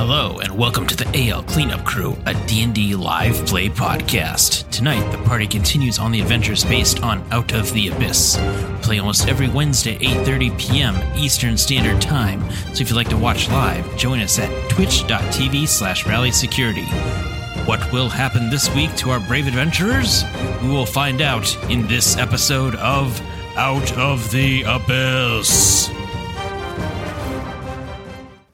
Hello and welcome to the AL Cleanup Crew, a D&D live play podcast. Tonight, the party continues on the adventures based on Out of the Abyss. Play almost every Wednesday at 8:30 p.m. Eastern Standard Time. So if you'd like to watch live, join us at twitch.tv slash rally security. What will happen this week to our brave adventurers? We will find out in this episode of Out of the Abyss.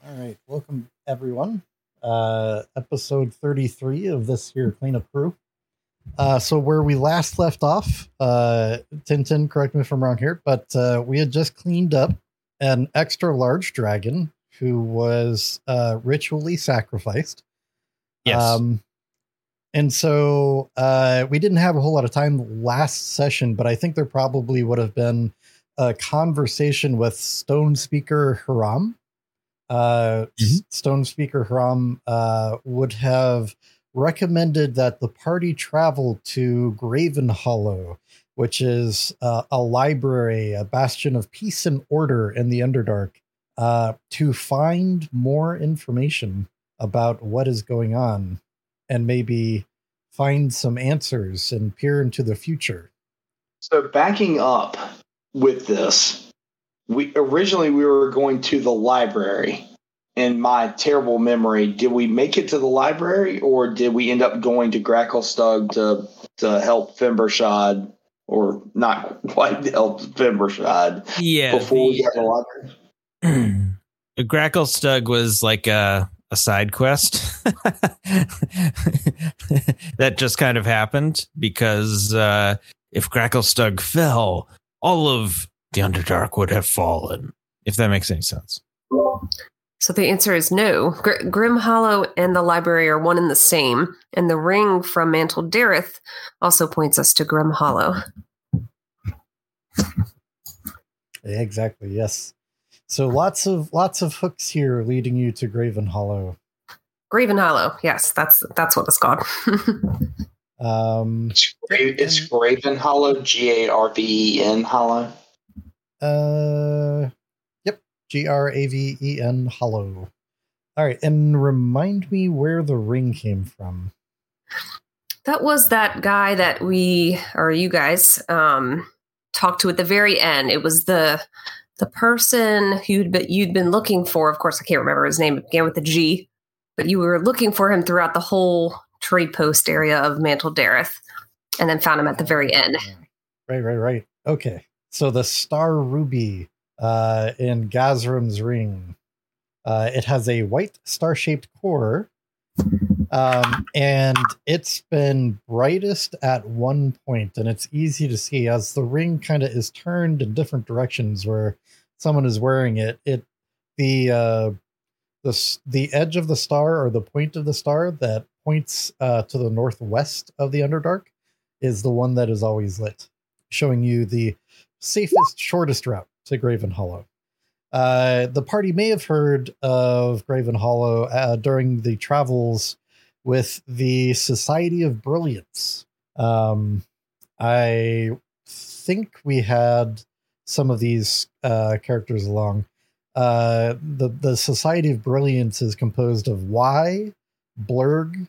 All right, welcome everyone. Uh, episode 33 of this here cleanup crew. Uh, so where we last left off, uh, Tintin, correct me if I'm wrong here, but uh, we had just cleaned up an extra large dragon who was uh, ritually sacrificed. Yes. Um, and so uh, we didn't have a whole lot of time last session, but I think there probably would have been a conversation with Stone Speaker Haram. Uh, S- Stone Speaker Haram uh, would have recommended that the party travel to Graven Hollow, which is uh, a library, a bastion of peace and order in the Underdark, uh, to find more information about what is going on and maybe find some answers and peer into the future. So backing up with this, we originally we were going to the library. In my terrible memory, did we make it to the library, or did we end up going to Gracklstugh to to help Themberchaud, or not quite help Themberchaud Yeah. before we the- got to the library? Gracklstugh was like a, a side quest that just kind of happened because uh, if Gracklstugh fell, all of the Underdark would have fallen. If that makes any sense. So the answer is no. Gr- Grim Hollow and the library are one and the same, and the ring from Mantol-Derith also points us to Grim Hollow. Exactly. Yes. So lots of lots of hooks here leading you to Graven Hollow. Graven Hollow, yes, that's that's what it's called. Um, It's, Gra- it's Graven Hollow, G A R V E N Hollow. Uh, yep. G R A V E N Hollow. All right, and remind me where the ring came from. that was that guy that we or you guys um, talked to at the very end. It was the the person who'd been, you'd been looking for. Of course, I can't remember his name. It began with a G, but you were looking for him throughout the whole trade post area of Mantol-Derith, and then found him at the very end. Right, right, right. Okay. So the star ruby uh, in Gazrim's ring. Uh, it has a white star-shaped core, um, and it's been brightest at one point, and it's easy to see as the ring kind of is turned in different directions where someone is wearing it. It the uh, the the edge of the star or the point of the star that points uh, to the northwest of the Underdark is the one that is always lit, showing you the safest, shortest route to Graven Hollow. Uh, the party may have heard of Graven Hollow uh, during the travels with the Society of Brilliance. Um, I think we had some of these uh, characters along. Uh, the the Society of Brilliance is composed of Y, Blurg,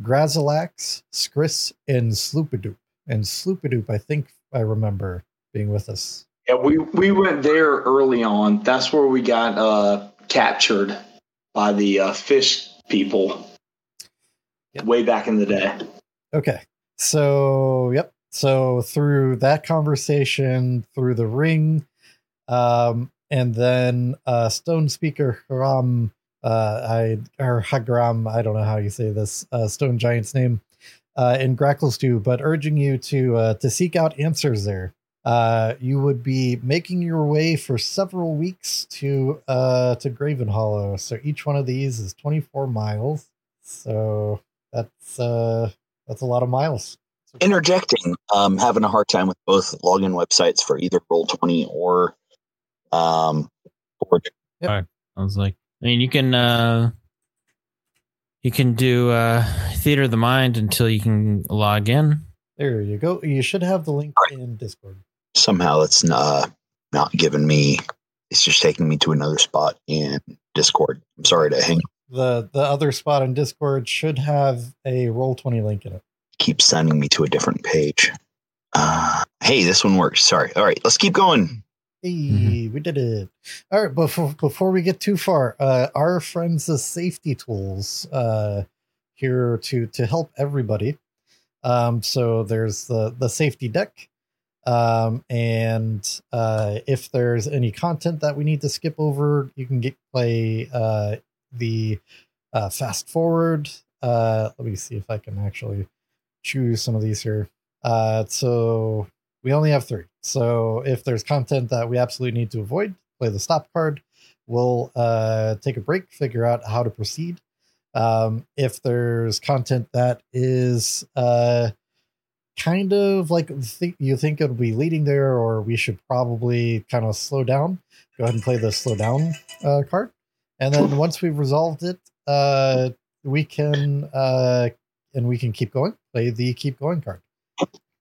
Grazilaxx, Skriss, and Sloopadoop. And Sloopadoop, I think I remember being with us. Yeah, we we went there early on. That's where we got uh, captured by the uh, fish people Yep. way back in the day. Okay. So, yep. So through that conversation, through the ring, um, and then uh, Stone Speaker Haram, uh, I or Hagram, I don't know how you say this uh, Stone Giant's name, uh, in Gracklstugh, but urging you to uh, to seek out answers there. Uh, you would be making your way for several weeks to uh, to Graven Hollow. So each one of these is 24 miles. So that's uh, that's a lot of miles. Interjecting, um, having a hard time with both login websites for either Roll20 or um, Forge. I was like, I mean, you can uh, you can do uh, theater of the mind until you can log in. There you go. You should have the link in Discord. Somehow it's not, not giving me, it's just taking me to another spot in Discord. I'm sorry to hang, The the other spot in Discord should have a roll 20 link in it. keep sending me to a different page. Uh, hey, this one works. Sorry. All right, let's keep going. Hey, Mhm. we did it. All right, before before we get too far, uh our friends the safety tools uh here to to help everybody. Um so there's the the safety deck. Um and uh if there's any content that we need to skip over, you can get play uh the uh fast forward. Uh let me see if I can actually choose some of these here. Uh so we only have three. So if there's content that we absolutely need to avoid, play the stop card. We'll uh, take a break, figure out how to proceed. Um, if there's content that is kind of like th- you think it'll be leading there, or we should probably kind of slow down, go ahead and play the slow down uh, card. And then once we've resolved it, uh, we can uh, and we can keep going. Play the keep going card.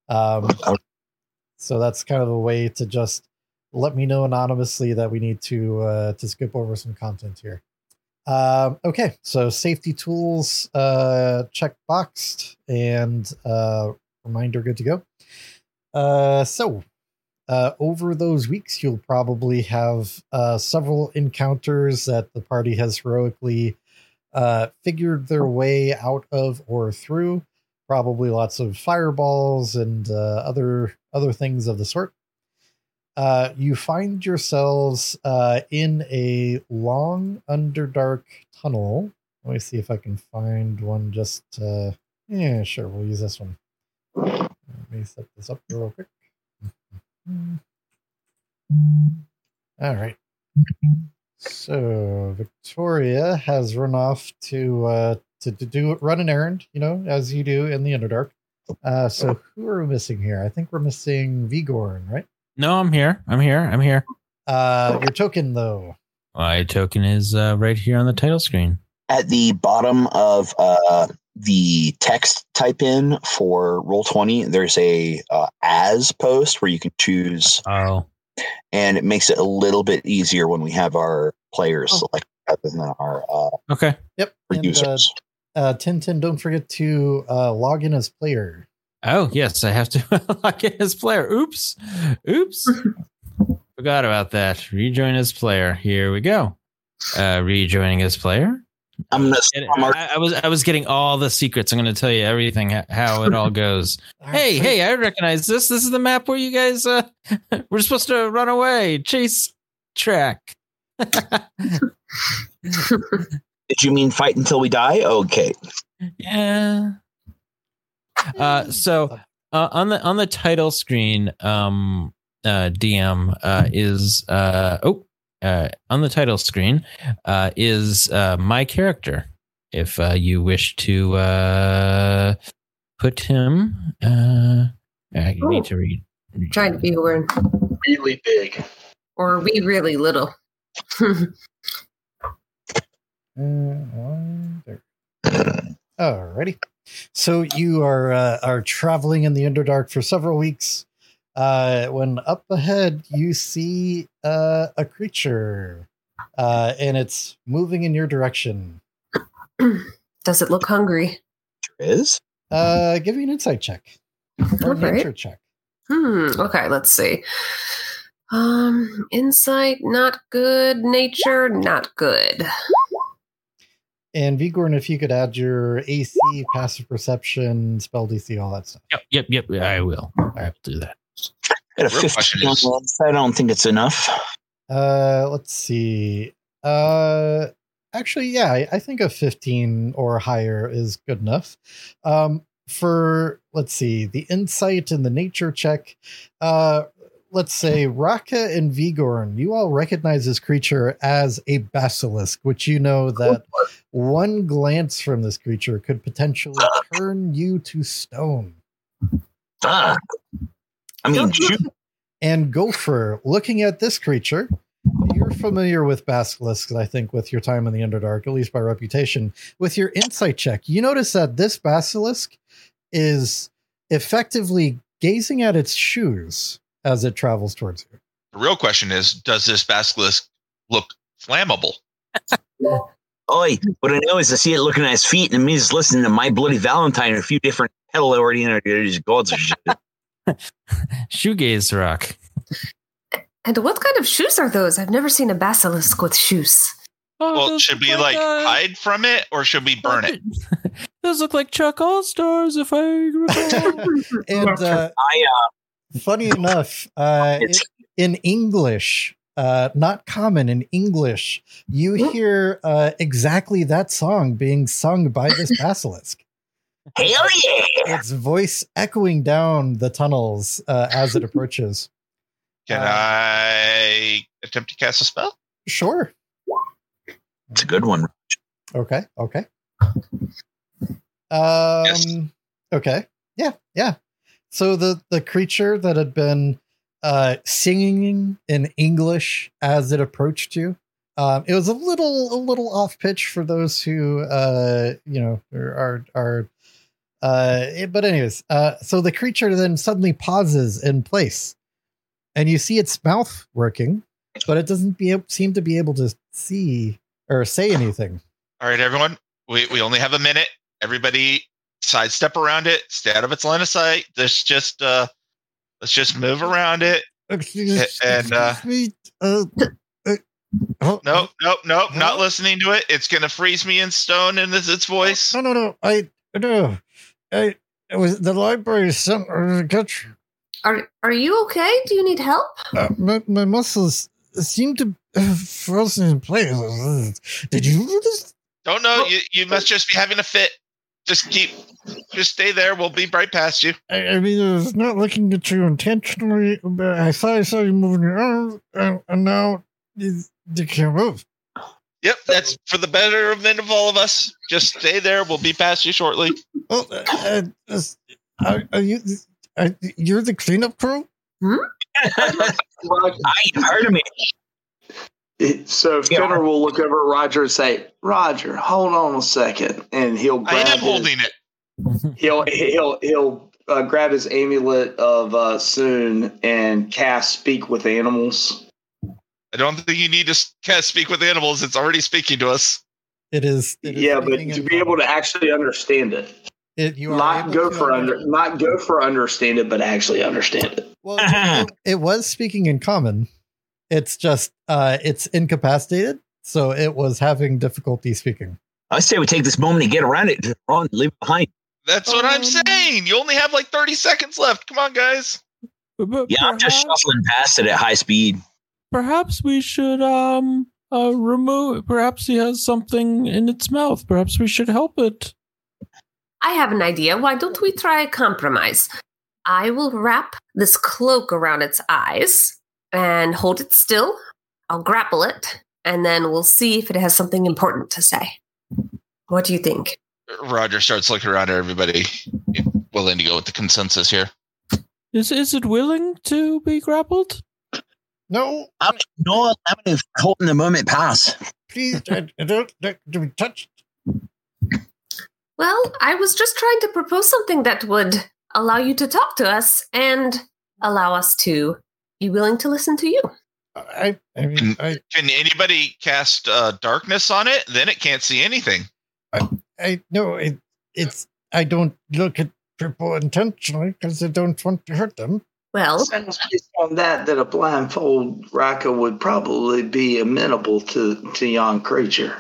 Um, so that's kind of a way to just let me know anonymously that we need to uh, to skip over some content here. Um, okay, so safety tools uh, check boxed and uh, reminder good to go. Uh, so uh, over those weeks, you'll probably have uh, several encounters that the party has heroically uh, figured their way out of or through probably lots of fireballs and uh, other other things of the sort. Uh, you find yourselves in a long underdark tunnel. Let me see if I can find one. Just yeah, sure, we'll use this one. Let me set this up real quick. All right. So Victoria has run off to uh, to, to do run an errand, you know, as you do in the Underdark. Uh, so who are we missing here? I think we're missing Vigorn, right? No, I'm here. I'm here. I'm here. Uh, your token though. My token is uh, right here on the title screen. At the bottom of uh, the text type in for Roll20, there's a uh, as post where you can choose, Oh, and it makes it a little bit easier when we have our players Oh. select rather than our uh, okay. Yep. our And, uh, users. uh, Tintin, don't forget to uh, log in as player. Oh, yes, I have to log in as player. Oops. Oops. Forgot about that. Rejoin as player. Here we go. Uh, rejoining as player. I'm gonna I'm I, I was I was getting all the secrets. I'm going to tell you everything how it all goes. Hey, hey, I recognize this. This is the map where you guys uh we're supposed to run away, chase track. Did you mean fight until we die? Okay. yeah. Uh, so uh, on the on the title screen, um, uh, DM uh, is uh, oh uh, on the title screen uh, is uh, my character. If uh, you wish to uh, put him, uh, uh, you need to read. Trying to be aware. Really big. Or we really little. Uh, one. Alrighty. So you are uh, are traveling in the Underdark for several weeks. Uh, when up ahead you see uh, a creature, uh, and it's moving in your direction. Does it look hungry? There is. Uh, give me an insight check or All right. nature check. Hmm. Okay, let's see. Um, insight, not good. Nature, not good. And Vigorn, if you could add your AC, passive perception, spell DC, all that stuff. Yep, yep, yep. I will. I will do that. Got a 15 on is- I don't think it's enough. Uh, let's see. Uh, actually, yeah, I, I think a 15 or higher is good enough. Um, for let's see, the insight and the nature check. Uh, let's say Raka and Vigorn, you all recognize this creature as a basilisk, which you know that one glance from this creature could potentially turn you to stone. Ah. I mean, shoot. And Gopher, looking at this creature, you're familiar with basilisks, I think, with your time in the Underdark, at least by reputation. With your insight check, you notice that this basilisk is effectively gazing at its shoes as it travels towards you. The real question is, does this basilisk look flammable? Oi, what I know is I see it looking at his feet and it means listening to My Bloody Valentine and a few different pedal oriented gods or shit. Shoegaze rock. And what kind of shoes are those? I've never seen a basilisk with shoes. Oh, Well, those should look we like uh, hide from it or should we burn it? those look like Chuck All Stars, if I recall. And uh, I uh funny enough, uh, in English, uh, not common in English, you hear uh, exactly that song being sung by this basilisk. Hell yeah. Its voice echoing down the tunnels uh, as it approaches. Can Uh, I attempt to cast a spell? Sure. It's a good one. Okay. Okay. Um. Okay. Yeah. Yeah. So the the creature that had been uh, singing in English as it approached you, um, it was a little a little off pitch for those who uh, you know are are. Uh, it- but anyways, uh, so the creature then suddenly pauses in place, and you see its mouth working, but it doesn't be, seem to be able to see or say anything. All right, everyone. We we only have a minute. Everybody sidestep around it. Stay out of its line of sight. Let's just uh let's just move around it. Excuse, And, uh, excuse me. Uh, uh, oh, Nope, nope, nope. Not listening to it. It's gonna freeze me in stone and this its voice. No, no, no. I no. I it was the library sent her to get you. Are Are you okay? Do you need help? Uh, my, my muscles seem to have frozen in place. Did you do this? Don't know. You you must just be having a fit. Just keep just stay there. We'll be right past you. I, I mean, I was not looking at you intentionally, but I thought I saw you moving your arms, and, and now you, you can't move. Yep, that's for the betterment of all of us. Just stay there. We'll be past you shortly. Oh, uh, uh, are, are you? Are, you're the cleanup crew? Roger, I heard me. it- so Yeah. Fenner will look over at Roger and say, "Roger, hold on a second. and he'll I grab am his, holding it. he'll he'll he'll uh, grab his amulet of uh, soon and cast speak with animals. I don't think you need to s- cast speak with animals. It's already speaking to us. It is. it is Yeah, but to be able to actually understand it, It, you are not go for under- under, not go for understand it, but actually understand it. Well, it, it was speaking in common. It's just uh it's incapacitated, so it was having difficulty speaking. I say we take this moment to get around it. Just run, leave it behind. That's what I'm Um, saying. You only have like 30 seconds left. Come on, guys. Yeah, I'm just shuffling past it at high speed. Perhaps we should um uh remove perhaps he has something in its mouth perhaps we should help it I have an idea. Why don't we try a compromise? I will wrap this cloak around its eyes and hold it still. I'll grapple it, and then we'll see if it has something important to say. What do you think? Roger starts looking around at everybody, willing to go with the consensus here. is is it willing to be grappled No, I'm no, I'm gonna holding the moment pass. please I, I don't like to be touched. Well, I was just trying to propose something that would allow you to talk to us and allow us to be willing to listen to you. I I mean I Can anybody cast uh, darkness on it? Then it can't see anything. I no it it's I don't look at people intentionally because I don't want to hurt them. Well, Sounds based on that that a blindfold Raka would probably be amenable to to yon creature.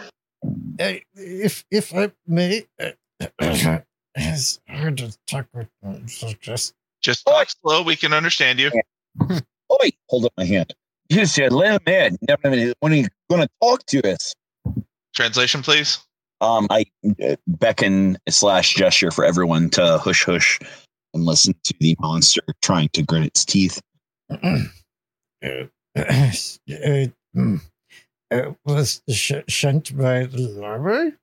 I, if if I may, uh, it's hard to talk with so just Just talk slow. We can understand you. Oi, hold up my hand. You said let him in. Never mind, When are you gonna talk to us? Translation, please. Um, I uh, beckon slash gesture for everyone to hush hush and listen to the monster trying to grit its teeth. It was sh- sent by the library.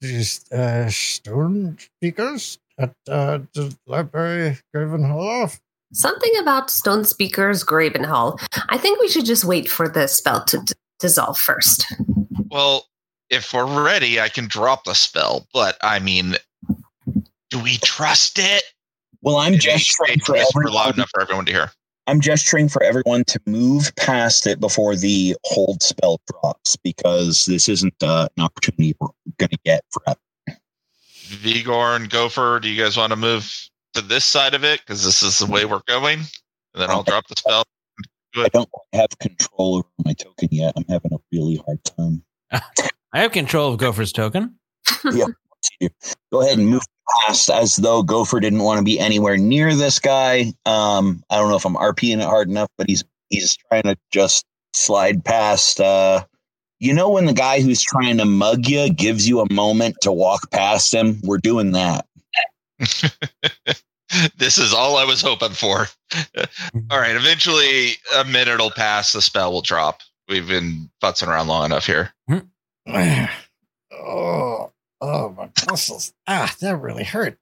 These uh, stone speakers at uh, the library, Gravenhall. Something about Stone Speaker's Gravenhall. I think we should just wait for the spell to d- dissolve first. Well, if we're ready, I can drop the spell. But I mean, do we trust it? Well, I'm It gesturing needs to for loud everyone. enough for everyone to hear. I'm gesturing for everyone to move past it before the hold spell drops because this isn't uh, an opportunity we're going to get forever. Vigor and Gopher, do you guys want to move to this side of it? Because this is the way we're going. And then I'll drop the spell. I don't have control over my token yet. I'm having a really hard time. I have control of Gopher's token. yeah. Go ahead and move past as though Gopher didn't want to be anywhere near this guy. Um, I don't know if I'm RPing it hard enough, but he's he's trying to just slide past. Uh, you know when the guy who's trying to mug you gives you a moment to walk past him? We're doing that. this is all I was hoping for. all right, eventually a minute will pass, the spell will drop. We've been futzing around long enough here. oh, oh, my muscles. Ah, that really hurt.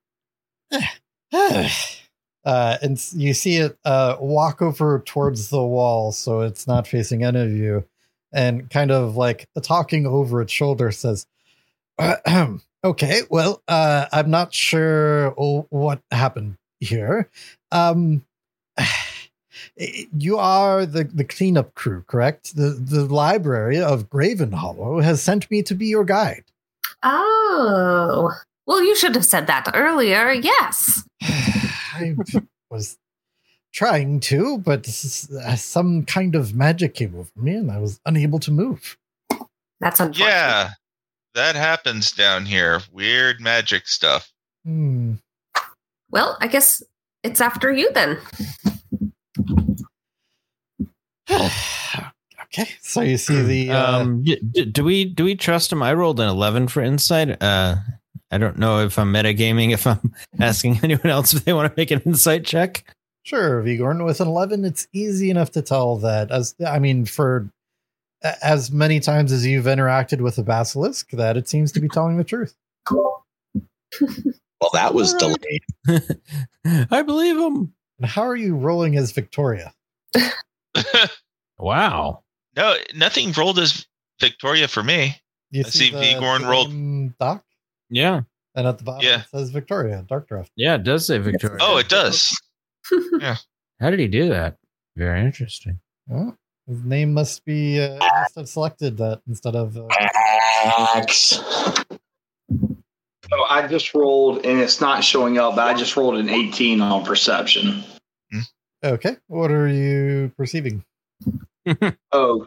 uh, and you see it uh, walk over towards the wall, so it's not facing any of you, and kind of like talking over its shoulder says, "Okay, well, uh, I'm not sure what happened here. Um, you are the, the cleanup crew, correct? The the library of Graven Hollow has sent me to be your guide. Oh. Well, you should have said that earlier. Yes. I was trying to, but uh, some kind of magic came over me, and I was unable to move. That's unfortunate. Yeah, that happens down here. Weird magic stuff. Hmm. Well, I guess it's after you then. okay, so you see the uh, um, d- d- do we do we trust him? I rolled an eleven for insight. Uh, I don't know if I'm metagaming. If I'm asking anyone else if they want to make an insight check. Sure, Vigorn. With an eleven, it's easy enough to tell that. As I mean, for as many times as you've interacted with a basilisk, that it seems to be telling the truth. Well, that was All right. delayed. I believe him. And how are you rolling as Victoria? Wow. No, nothing rolled as Victoria for me. You I see Vigorn the rolled- name Doc, Yeah. and at the bottom Yeah. it says Victoria, Dark Draft. Yeah. It does say Victoria. Oh, it does. Yeah. How did he do that? Very interesting. Oh, his name must be uh, must have selected that instead of. Uh, Axe. So I just rolled, and it's not showing up, but I just rolled an 18 on perception. okay, what are you perceiving? Oh,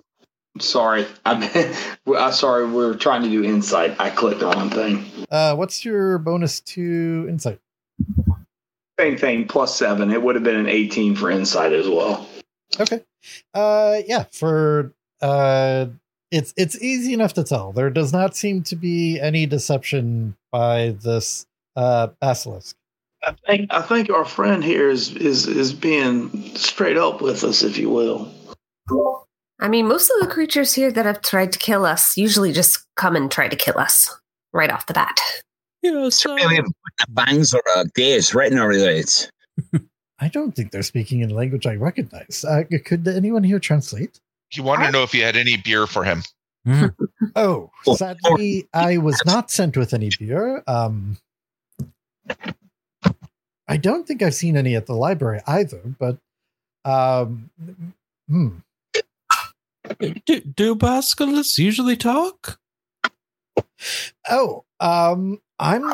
sorry. I'm I'm sorry. We are trying to do insight. I clicked the wrong thing. Uh, what's your bonus to insight? Same thing, plus seven. It would have been an 18 for insight as well. Okay. Uh, yeah, for uh, it's it's easy enough to tell. There does not seem to be any deception by this uh basilisk. I think I think our friend here is is is being straight up with us, if you will. I mean, most of the creatures here that have tried to kill us usually just come and try to kill us right off the bat. Yes. So we have bangs or uh, gaze right in our eyes. I don't think they're speaking in a language I recognize. Uh, could anyone here translate? He wanted to know if you had any beer for him. Oh, Oh, sadly, I was not sent with any beer. Um, I don't think I've seen any at the library either. But, um, hmm. Do, do basilisks usually talk? Oh, um, I'm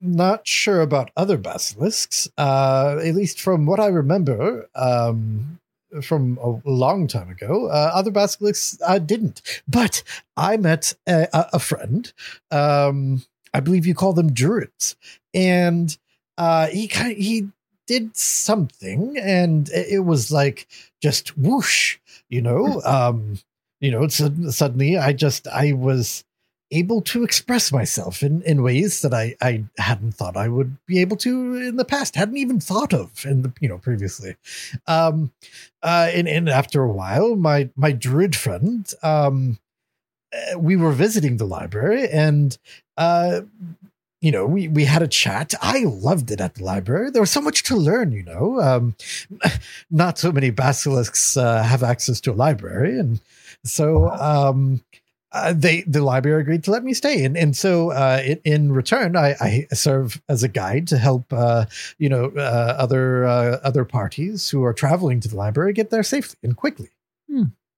not sure about other basilisks. Uh, at least from what I remember, um, from a long time ago, uh, other basilisks uh, didn't. But I met a, a- friend. Um, I believe you call them druids, and uh, he kind he did something, and it was like just whoosh, you know. Um, you know, sud- suddenly I just I was able to express myself in, in ways that I, I hadn't thought I would be able to in the past, hadn't even thought of in the you know previously. Um, uh, and, and after a while, my my druid friend, um, uh, we were visiting the library, and uh, you know, we we had a chat. I loved it at the library. There was so much to learn. You know, um, not so many basilisks uh, have access to a library, and so um, uh, they the library agreed to let me stay, and and so uh, in, in return, I, I serve as a guide to help uh, you know uh, other uh, other parties who are traveling to the library get there safely and quickly.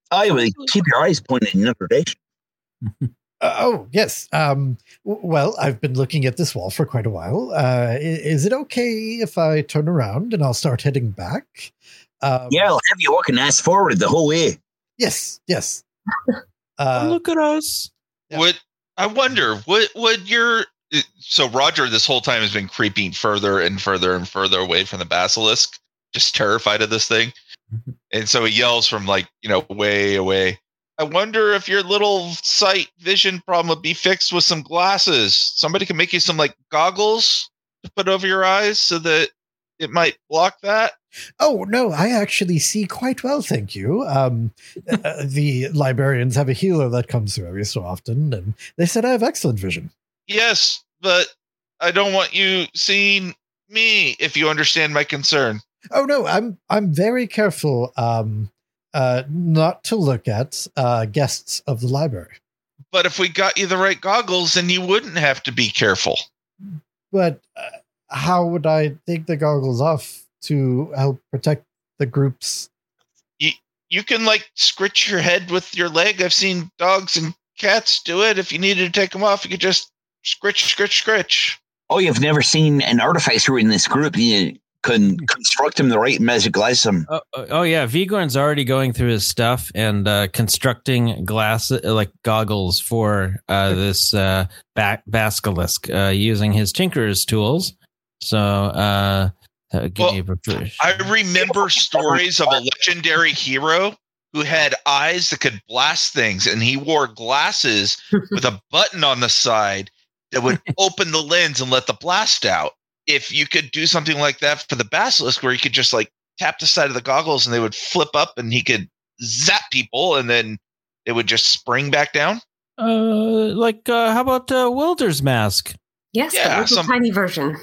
I will keep your eyes pointed in Notre Dame. Uh, oh yes. Um, w- well, I've been looking at this wall for quite a while. Uh, i- is it okay if I turn around and I'll start heading back? Um, Yeah, I'll have you walking ass forward the whole way. Yes. Yes. Uh, look at us. Yeah. Would I wonder would would your so Roger this whole time has been creeping further and further and further away from the basilisk, just terrified of this thing. Mhm. And so he yells from like, you know, way away. I wonder if your little sight vision problem would be fixed with some glasses. Somebody can make you some like goggles to put over your eyes so that it might block that. oh no, I actually see quite well, thank you. Um, uh, the librarians have a healer that comes through every so often, and they said I have excellent vision. Yes, but I don't want you seeing me if you understand my concern. Oh no, I'm I'm very careful um, uh, not to look at uh, guests of the library. But if we got you the right goggles, then you wouldn't have to be careful. But uh, how would I take the goggles off to help protect the groups? You can like scritch your head with your leg. I've seen dogs and cats do it. If you needed to take them off, you could just scritch, scritch, scritch. Oh, you've never seen an artificer in this group. You can construct him the right magic item. Oh, oh oh, yeah, Vigorn's already going through his stuff and uh, constructing glass uh, like goggles for uh, this uh, ba- basilisk uh, using his tinker's tools. So, uh, Well, me a brief- I remember stories of a legendary hero who had eyes that could blast things, and he wore glasses with a button on the side that would open the lens and let the blast out. If you could do something like that for the basilisk, where you could just like tap the side of the goggles and they would flip up and he could zap people and then it would just spring back down. uh, like, uh, how about uh, welder's mask? Yes, Yeah, the little some- tiny version.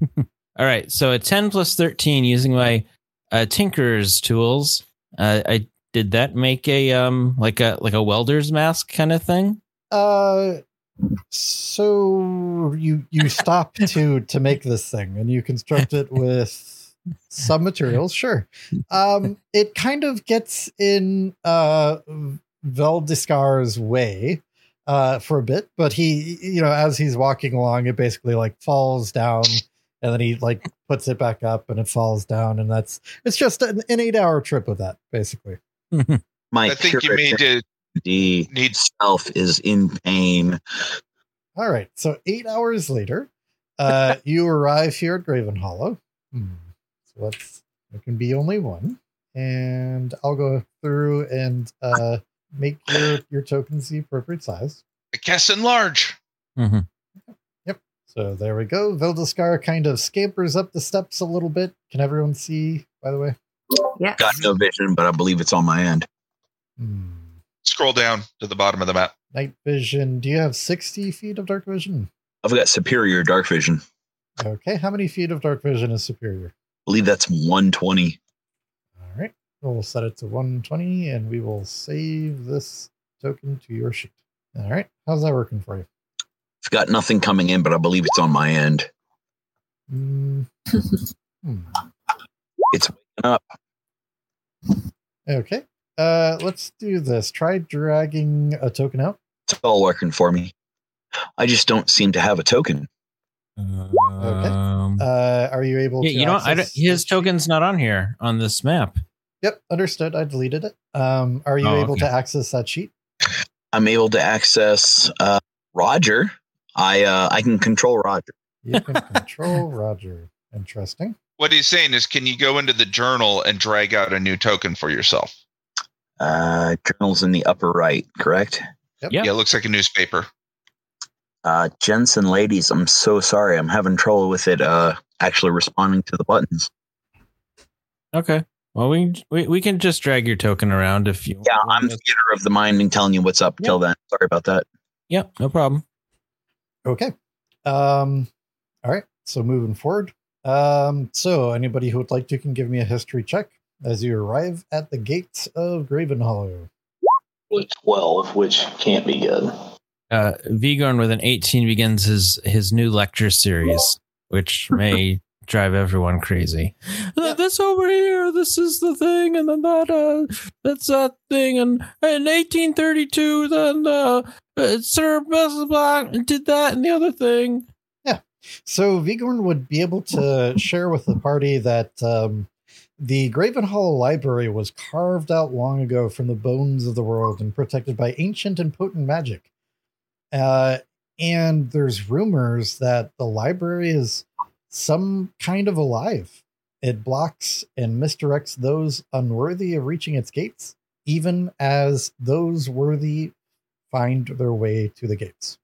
All right, so a 10 plus 13 using my uh, tinker's tools. Uh, I did that make a um like a like a welder's mask kind of thing? Uh, so you you stop to to make this thing, and you construct it with some materials. Sure. Um, it kind of gets in uh Veldiscar's way uh for a bit, but he you know as he's walking along, it basically like falls down. And then he like puts it back up, and it falls down, and that's it's just an, an eight-hour trip with that, basically. My I think you need to purity need self is in pain. All right. So eight hours later, uh, you arrive here at Graven Hollow. Hmm. So let's there can be only one. And I'll go through and uh, make your, your tokens the appropriate size. I guess enlarge. Mhm. Yep. So there we go. Vildascar kind of scampers up the steps a little bit. Can everyone see, by the way? yeah. Got no vision, but I believe it's on my end. Hmm. Scroll down to the bottom of the map. Night vision. Do you have 60 feet of dark vision? I've got superior dark vision. Okay. How many feet of dark vision is superior? I believe that's 120. All right. We'll set it to 120 and we will save this token to your sheet. All right. How's that working for you? I've got nothing coming in, but I believe it's on my end. Mm. Hmm. It's waking up. Okay. Uh, let's do this. Try dragging a token out. It's all working for me. I just don't seem to have a token. Um, Uh, are you able yeah, to? you don't. I don't. His token's not on here on this map. Yep, understood. I deleted it. Um, are you Oh, able okay. to access that sheet? I'm able to access uh, Roger. I uh, I can control Roger. You can control Roger. Interesting. What he's saying is, can you go into the journal and drag out a new token for yourself? Uh, journal's in the upper right, correct? Yeah. Yeah, it looks like a newspaper. Uh, gents and ladies, I'm so sorry. I'm having trouble with it. Uh, actually responding to the buttons. Okay. Well, we, we we can just drag your token around if you. Yeah, I'm the theater of the mind and telling you what's up. Yep. Till then, sorry about that. Yep, no problem. Okay. Um, all right. So moving forward. Um, so anybody who would like to can give me a history check as you arrive at the gates of Graven Hollow. With 12, which can't be good. Uh, Vigorn with an 18 begins his his new lecture series, which may drive everyone crazy. Uh, This over here, this is the thing, and then that uh, that's that thing, and in 1832, then uh, uh Sir blah, blah, blah did that and the other thing. Yeah. So Vigorn would be able to share with the party that um, the Graven Hollow Library was carved out long ago from the bones of the world and protected by ancient and potent magic. Uh, and there's rumors that the library is some kind of alive. It blocks and misdirects those unworthy of reaching its gates, even as those worthy find their way to the gates.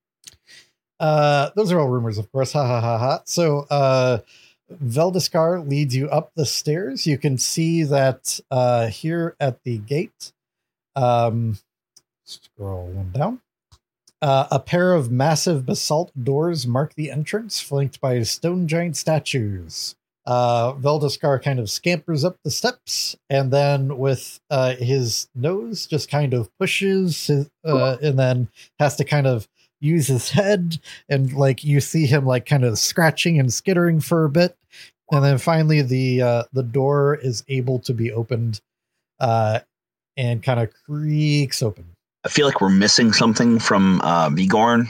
Uh, those are all rumors, of course. Ha ha ha ha. So, uh, Veldeskar leads you up the stairs. You can see that uh, here at the gate, um, scroll one down. Uh, a pair of massive basalt doors mark the entrance, flanked by stone giant statues. Uh, Veldeskar kind of scampers up the steps and then, with uh, his nose, just kind of pushes his, uh, and then has to kind of use his head and like you see him like kind of scratching and skittering for a bit and then finally the uh the door is able to be opened uh and kind of creaks open I feel like we're missing something from uh, Vigorn.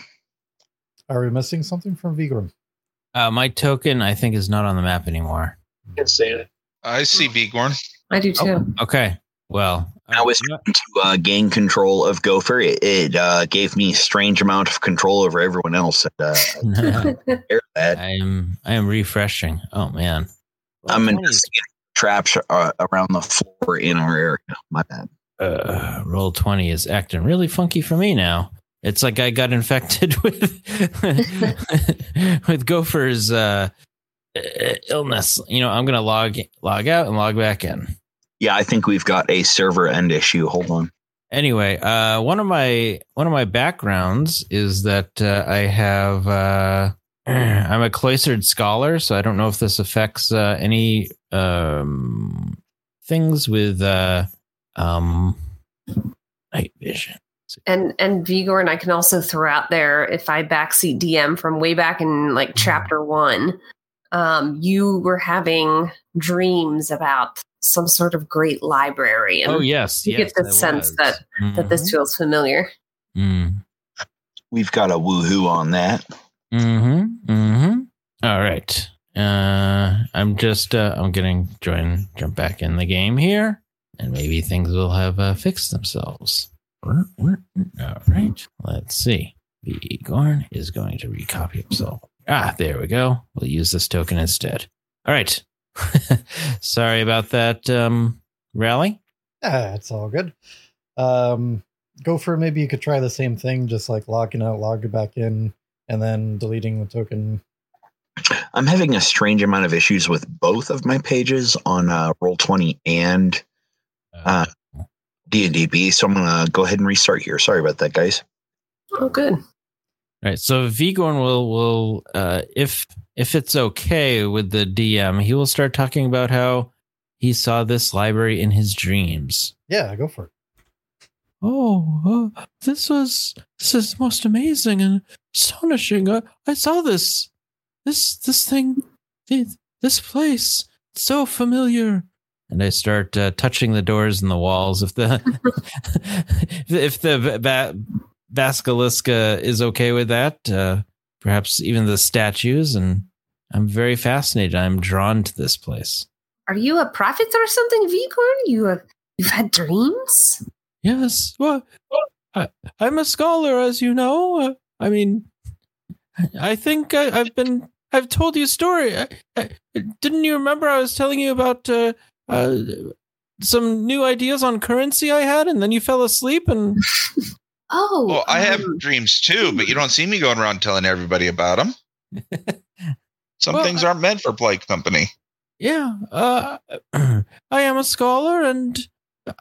are we missing something from vigorn Uh, my token, I think, is not on the map anymore. can say it. I see Vigorn. I do too. Okay. Well, I was trying to uh, gain control of Gopher. It, it uh, gave me strange amount of control over everyone else. And, uh, that. I am I am refreshing. Oh man. I'm 20 is- investigating traps uh, around the floor in our area. My bad. uh, roll 20 is acting really funky for me now. It's like I got infected with with Gopher's uh, uh, illness. You know, I'm gonna log log out and log back in. Yeah, I think we've got a server end issue. Hold on. Anyway, uh, one of my one of my backgrounds is that uh, I have uh, I'm a cloistered scholar, so I don't know if this affects uh, any um, things with uh, um, night vision. And and Vigor and I can also throw out there if I backseat DM from way back in like chapter one, um, you were having dreams about some sort of great library. And Oh yes, you yes, get the sense was. that that this feels familiar. Mm. We've got a woohoo on that. Mm-hmm. Mm-hmm. All right. Uh, I'm just uh, I'm getting join jump back in the game here, and maybe things will have uh, fixed themselves. All right. Let's see. The Gorn is going to recopy himself. Ah, there we go. We'll use this token instead. All right. Sorry about that, um, rally. yeah it's all good um Gopher maybe you could try the same thing just like logging out logging back in and then deleting the token I'm having a strange amount of issues with both of my pages on uh, Roll20 and Uh, D&DB, so I'm going to go ahead and restart here. Sorry about that, guys. Oh, good. Right. So Vigorn will will uh if if it's okay with the DM, he will start talking about how he saw this library in his dreams. yeah go for it Oh, uh, this was this is most amazing and astonishing. Uh, I saw this this this thing thi- this place so familiar. And I start uh, touching the doors and the walls. If the if the ba- basiliska is okay with that, uh, perhaps even the statues. And I'm very fascinated. I'm drawn to this place. Are you a prophet or something, Vigor? You have you've had dreams? Yes. Well, I, I'm a scholar, as you know. Uh, I mean, I think I, I've been. I've told you a story. I, I, didn't you remember I was telling you about uh, uh, some new ideas on currency I had, and then you fell asleep, and Oh, Well, I have um, dreams too, but you don't see me going around telling everybody about them. Some Well, things aren't meant for polite company. Yeah, uh, I am a scholar, and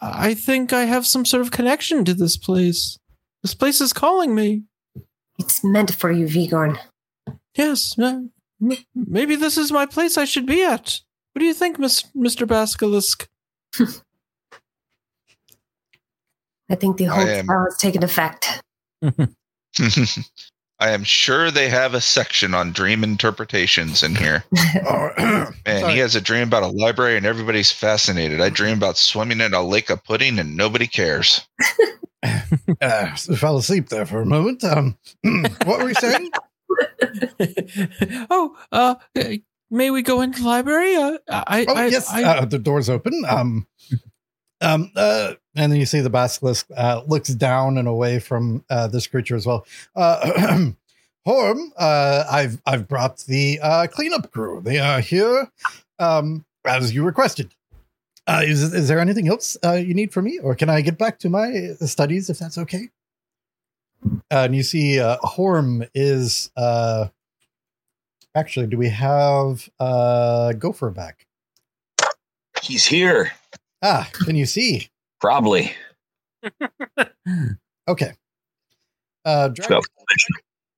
I think I have some sort of connection to this place. This place is calling me. it's meant for you, Vigorn. Yes, uh, m- maybe this is my place I should be at. What do you think, Miss, Mr. Basilisk? I think the I whole spell has taken effect. I am sure they have a section on dream interpretations in here. Man, he has a dream about a library and everybody's fascinated. I dream about swimming in a lake of pudding and nobody cares. uh, fell asleep there for a moment. Um, what were you saying? oh, uh, may we go into the library? Uh, I, Oh I, yes, I, uh, the door's open. Um, um, uh, and then you see the basilisk uh, looks down and away from uh, this creature as well. Uh, Horm, uh, I've I've brought the uh, cleanup crew. They are here um, as you requested. Uh, is is there anything else uh, you need from me, or can I get back to my studies if that's okay? Uh, and you see, uh, Horm is uh, actually. Do we have uh, Gopher back? He's here. Ah, can you see? Probably. Okay. Uh, drag, So,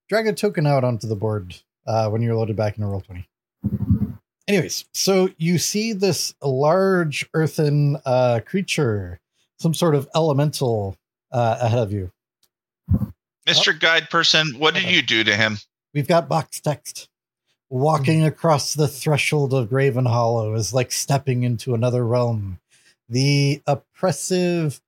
drag a token out onto the board uh, when you're loaded back into roll 20. Anyways, so you see this large earthen uh, creature, some sort of elemental uh, ahead of you. Mr. Guide Person, what did you do to him? We've got box text. Walking across the threshold of Gravenhollow is like stepping into another realm. The oppressive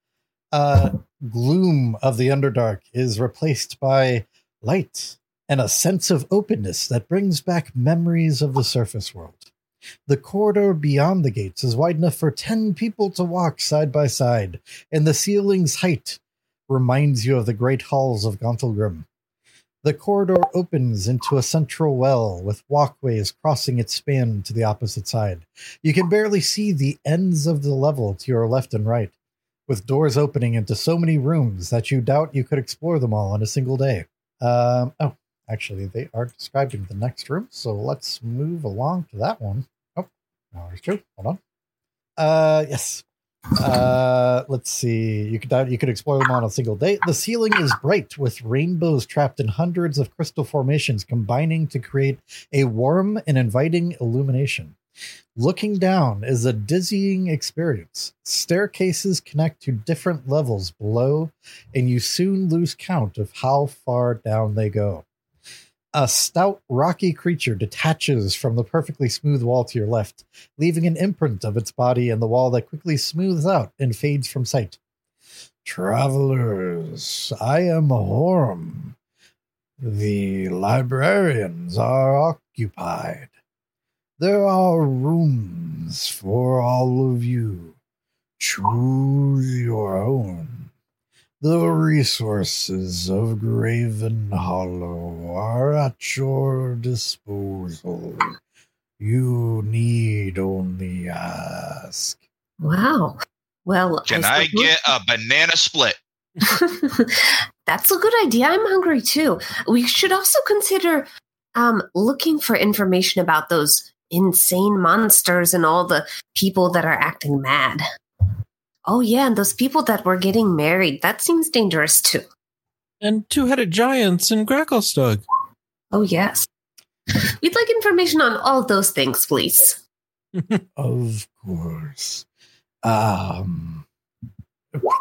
uh, gloom of the Underdark is replaced by light and a sense of openness that brings back memories of the surface world. The corridor beyond the gates is wide enough for 10 people to walk side by side, and the ceiling's height reminds you of the great halls of Gauntlgrym. The corridor opens into a central well with walkways crossing its span to the opposite side. You can barely see the ends of the level to your left and right, with doors opening into so many rooms that you doubt you could explore them all in a single day. Um, oh, actually, they are describing the next room, so let's move along to that one. Oh, no, there's two. Hold on. Uh, yes. Uh, let's see. You could you could explore them on a single day. The ceiling is bright with rainbows trapped in hundreds of crystal formations, combining to create a warm and inviting illumination. Looking down is a dizzying experience. Staircases connect to different levels below, and you soon lose count of how far down they go. A stout, rocky creature detaches from the perfectly smooth wall to your left, leaving an imprint of its body in the wall that quickly smooths out and fades from sight. Travelers, I am Horm. The librarians are occupied. There are rooms for all of you. Choose your own. The resources of Gravenhollow are at your disposal. You need only ask. Wow. Well, Can I I get a banana split? That's a good idea. I'm hungry too. We should also consider um, looking for information about those insane monsters and all the people that are acting mad. Oh, yeah, and those people that were getting married. That seems dangerous too. and two-headed giants in Gracklstugh. Oh, yes. We'd like information on all those things, please. Of course. Um,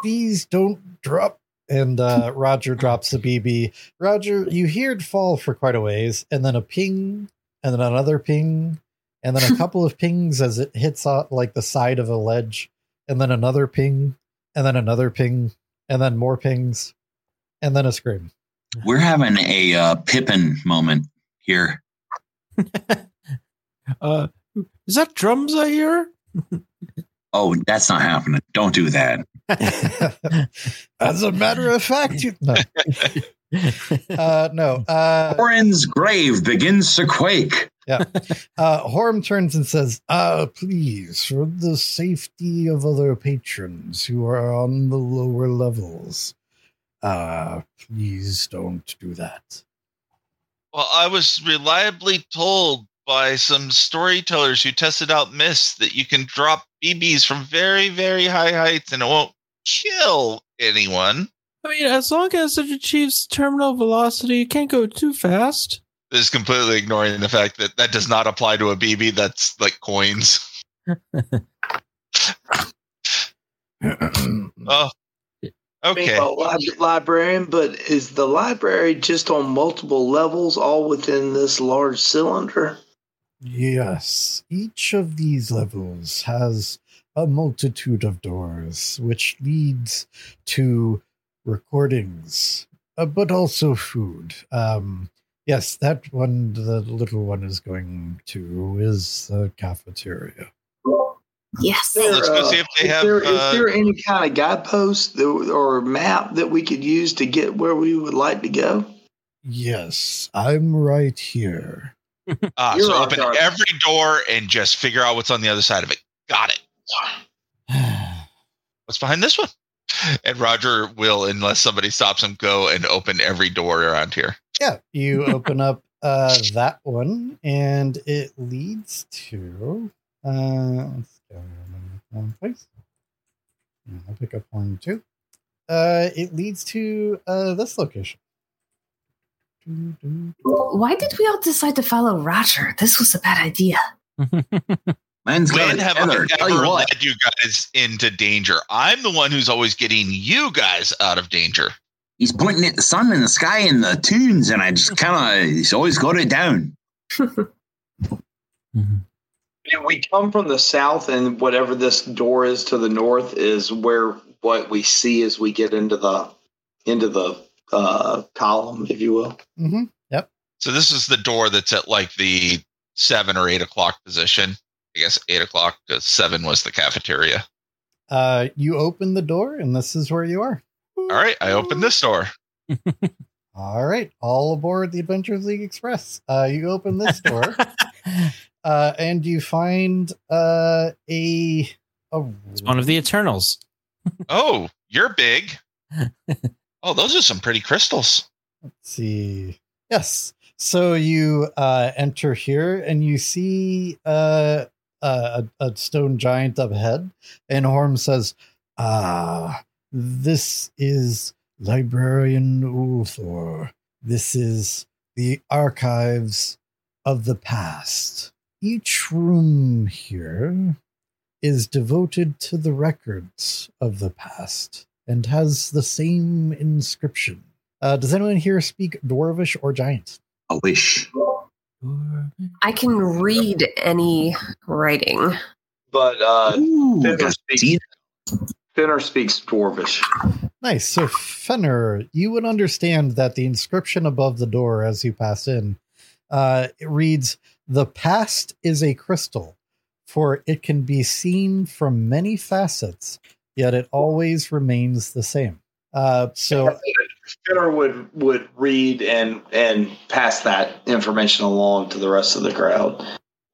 please don't drop. And uh, Roger drops the BB. Roger, you hear it fall for quite a ways, and then a ping, and then another ping, and then a couple of pings as it hits uh, like the side of a ledge, and then another ping, and then another ping, and then more pings, and then a scream. we're having a uh, Pippin moment here. Uh, is that drums I hear? Oh, that's not happening. Don't do that. As a matter of fact, you no, uh, no. Uh, Orin's grave begins to quake. Uh, Horm turns and says, "Ah, please, for the safety of other patrons who are on the lower levels, Ah, please don't do that. Well, I was reliably told by some storytellers who tested out myths that you can drop BBs from very, very high heights and it won't kill anyone. I mean, as long as it achieves terminal velocity, it can't go too fast. This is completely ignoring the fact that that does not apply to a BB. That's like coins. Oh, okay. Well, lib- librarian, but is the library just on multiple levels, all within this large cylinder? Yes, each of these levels has a multitude of doors, which leads to recordings, uh, but also food. Um, yes, that one, the little one is going to, is the cafeteria. Yes. There, Let's go see if they is have, There, is uh, there any kind of guidepost that, or map that we could use to get where we would like to go? Yes, I'm right here. Ah, You're so open target. every door and just figure out what's on the other side of it. Got it. What's behind this one? And Roger will, unless somebody stops him, go and open every door around here. Yeah, you open up uh, that one, and it leads to. Uh, let's go in one place. I'll pick up one too. Uh, it leads to uh, this location. Why did we all decide to follow Roger? This was a bad idea. Man's When have together. I Tell you ever what. led you guys into danger? I'm the one who's always getting you guys out of danger. He's pointing at the sun and the sky and the tunes, and I just kind of, he's always got it down. If we come from the south, and whatever this door is to the north is where what we see as we get into the into the uh, column, if you will. Mhm. So this is the door that's at like the seven or eight o'clock position. I guess eight o'clock because seven was the cafeteria. Uh, you open the door, and this is where you are. All right, I open this door. All right, all aboard the Adventures League Express. Uh, you open this door, uh, and you find uh, a a It's one of the Eternals. Oh, you're big. Oh, those are some pretty crystals. Let's see. Yes. So you uh, enter here and you see uh, a, a stone giant up ahead, and Horm says, Ah, this is Librarian Ulthor. This is the archives of the past. Each room here is devoted to the records of the past and has the same inscription. Uh, does anyone here speak Dwarvish or Giant? I wish. I can read any writing. But uh, Ooh, Fenrir got speaks, teeth. Fenrir speaks Dwarvish. Nice. So, Fenner, you would understand that the inscription above the door as you pass in uh, it reads, The past is a crystal, for it can be seen from many facets, yet it always remains the same. Uh, so, Fenrir would would read and and pass that information along to the rest of the crowd,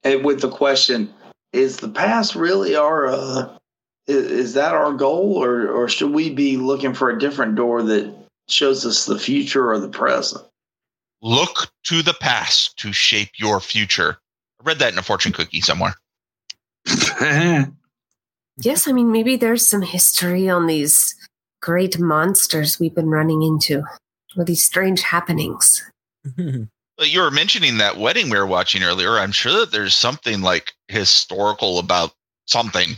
and with the question: Is the past really our? Uh, is, is that our goal, or or should we be looking for a different door that shows us the future or the present? Look to the past to shape your future. I read that in a fortune cookie somewhere. Yes, I mean, maybe there's some history on these great monsters we've been running into, or these strange happenings. But you were mentioning that wedding we were watching earlier. I'm sure that there's something like historical about something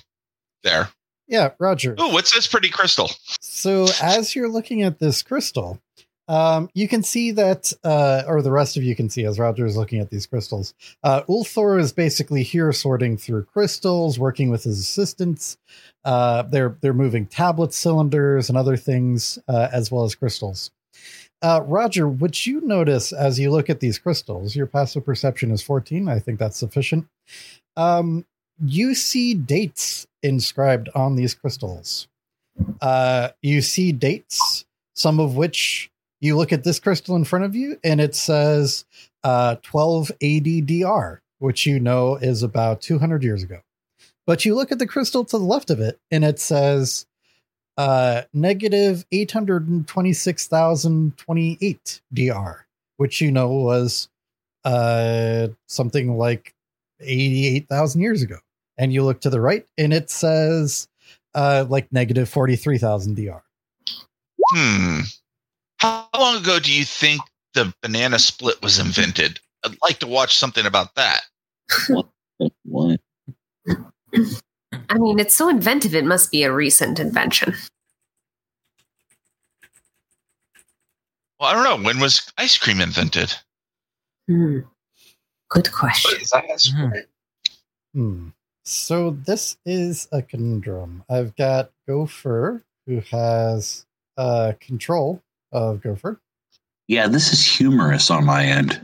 there. yeah, Roger. Oh, what's this pretty crystal? So as you're looking at this crystal, um, you can see that, uh, or the rest of you can see as Roger is looking at these crystals. Uh, Ulthor is basically here sorting through crystals, working with his assistants. Uh, they're they're moving tablet cylinders and other things, uh, as well as crystals. Uh, Roger, what you notice as you look at these crystals, your passive perception is 14. I think that's sufficient. Um, you see dates inscribed on these crystals uh, you see dates, some of which you look at this crystal in front of you, and it says uh, 12 ADDR, which you know is about 200 years ago. But you look at the crystal to the left of it, and it says uh, negative 826,028 DR, which you know was uh, something like 88,000 years ago. And you look to the right and it says uh, like negative 43,000 DR. Hmm. How long ago do you think the banana split was invented? I'd like to watch something about that. What? I mean, it's so inventive, it must be a recent invention. Well, I don't know. When was ice cream invented? Hmm. Good question. What is ice cream? Hmm. So this is a conundrum. I've got Gopher, who has uh, control of Gopher, Yeah, this is humorous on my end.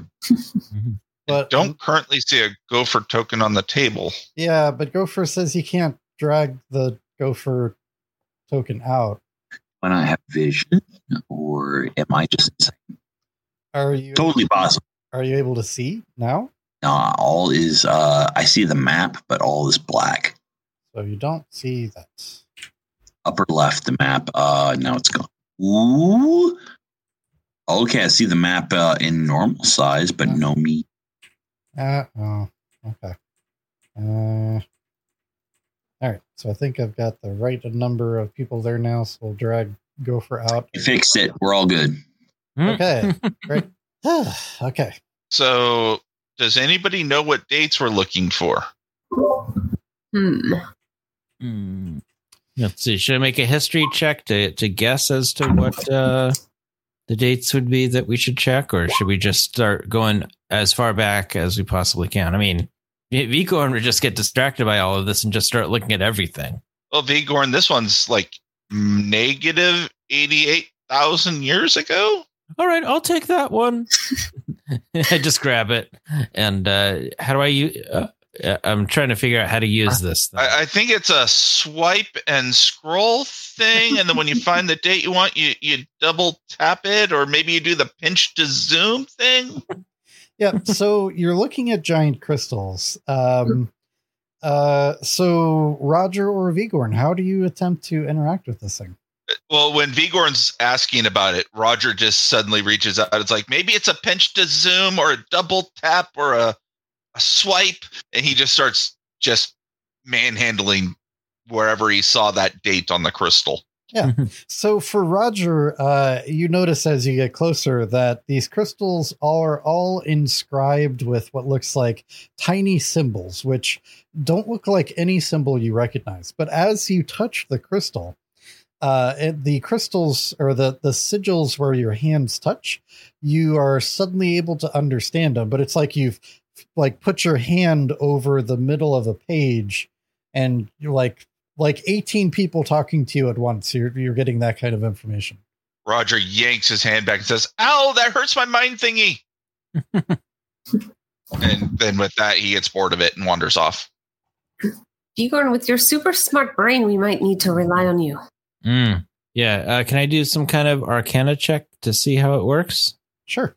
but Don't currently see a gopher token on the table. Yeah, but Gopher says he can't drag the Gopher token out. When I have vision, or am I just insane? Are you totally possible? are you able to see now? Nah, all is. Uh, I see the map, but all is black. So you don't see that. Upper left, the map. Uh, now it's gone. Ooh. Okay, I see the map uh, in normal size, but no meat. Uh oh. Okay. Uh all right. So I think I've got the right number of people there now, so we'll drag Gopher out. You fixed it. We're all good. Okay. Great. okay. So, does anybody know what dates we're looking for? Hmm. Hmm. Let's see. Should I make a history check to, to guess as to what uh, the dates would be that we should check, or should we just start going as far back as we possibly can? I mean, Vico would just get distracted by all of this and just start looking at everything. Well, Vigorn, this one's like negative 88,000 years ago. All right, I'll take that one. I just grab it, and uh, how do I use? Uh, I'm trying to figure out how to use this. Thing. I, I think it's a swipe and scroll thing, and then when you find the date you want, you you double tap it, or maybe you do the pinch to zoom thing. Yeah, so you're looking at giant crystals. Um uh so Roger or Vigorn, how do you attempt to interact with this thing? Well, when Vigorn's asking about it, Roger just suddenly reaches out. It's like maybe it's a pinch to zoom, or a double tap, or a a swipe, and he just starts just manhandling wherever he saw that date on the crystal. Yeah. so for Roger, uh, you notice as you get closer that these crystals are all inscribed with what looks like tiny symbols, which don't look like any symbol you recognize. But as you touch the crystal, uh, it, the crystals or the the sigils where your hands touch, you are suddenly able to understand them. But it's like you've like put your hand over the middle of a page, and you're like like 18 people talking to you at once. You're you're getting that kind of information. Roger yanks his hand back and says, "Ow, that hurts my mind thingy." and then with that, he gets bored of it and wanders off. Vigorn, with your super smart brain, we might need to rely on you. Mm. Yeah. Uh, can I do some kind of Arcana check to see how it works? Sure.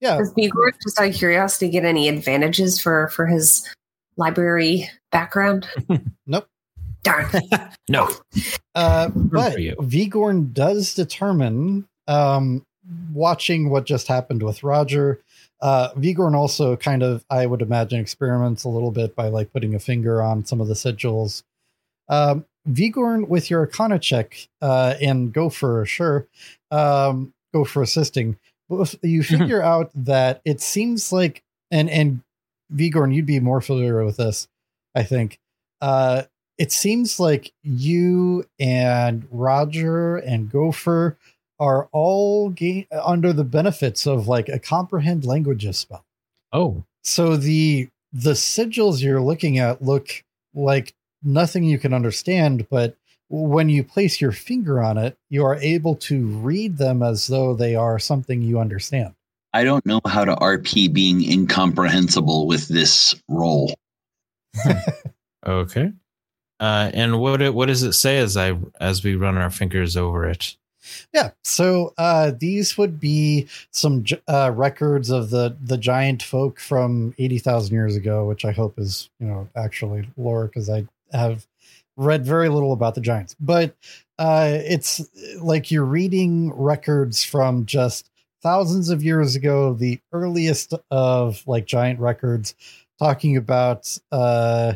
Yeah, Does Vigorn, just out of curiosity, get any advantages for for his library background? Nope. Darn. No. uh, but for. Vigorn does determine, um, watching what just happened with Roger. Uh, Vigorn also kind of, I would imagine, experiments a little bit by like putting a finger on some of the sigils. Um, Vigorn, with your Arcana check, uh, and go for sure, um, go for assisting. You figure out that it seems like, and and Vigorn, you'd be more familiar with this, I think. Uh, it seems like you and Roger and Gopher are all ga- under the benefits of like a comprehend languages spell. Oh. So the the sigils you're looking at look like nothing you can understand, but when you place your finger on it, you are able to read them as though they are something you understand. I don't know how to RP being incomprehensible with this role. Okay. Uh, and what it, what does it say as I as we run our fingers over it? Yeah. So uh, these would be some uh, records of the the giant folk from eighty thousand years ago, which I hope is you know actually lore because I have read very little about the giants, but uh, it's like you're reading records from just thousands of years ago, the earliest of like giant records, talking about uh,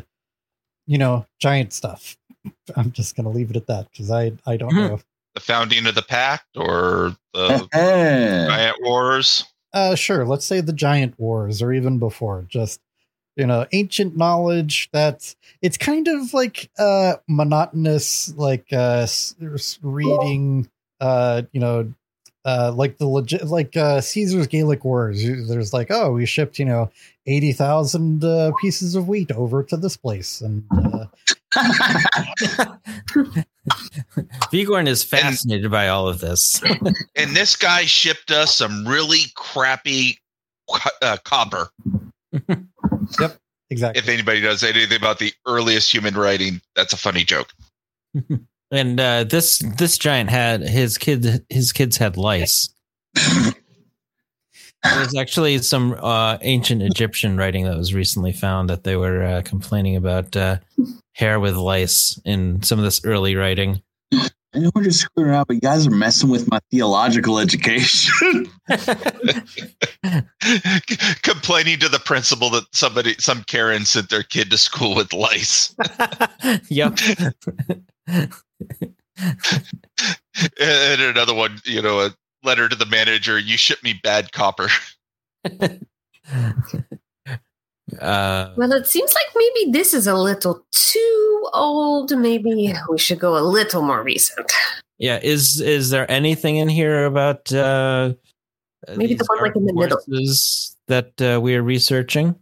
you know giant stuff. I'm just gonna leave it at that because I I don't Hmm. know. The founding of the pact or the Eh. giant wars? Uh, sure. Let's say the giant wars, or even before. Just you know, ancient knowledge that it's kind of like uh monotonous, like uh s- s- reading. Uh, you know, uh, like the legit, like uh Caesar's Gaelic Wars. There's like, oh, we shipped you know eighty thousand uh, pieces of wheat over to this place, and uh, Vigorn is fascinated by all of this. And this guy shipped us some really crappy uh, copper. exactly. If anybody knows anything about the earliest human writing, that's a funny joke. And uh, this this giant had his kid his kids had lice. There's actually some uh, ancient Egyptian writing that was recently found that they were uh, complaining about uh, hair with lice in some of this early writing. I know we're just screwing around, but you guys are messing with my theological education. Complaining to the principal that somebody, some Karen, sent their kid to school with lice. yep. and another one, you know, a letter to the manager, you ship me bad copper. Uh, Well, it seems like maybe this is a little too old. Maybe we should go a little more recent. yeah, is is there anything in here about uh, Maybe the one, like, in the middle. that uh, we are researching?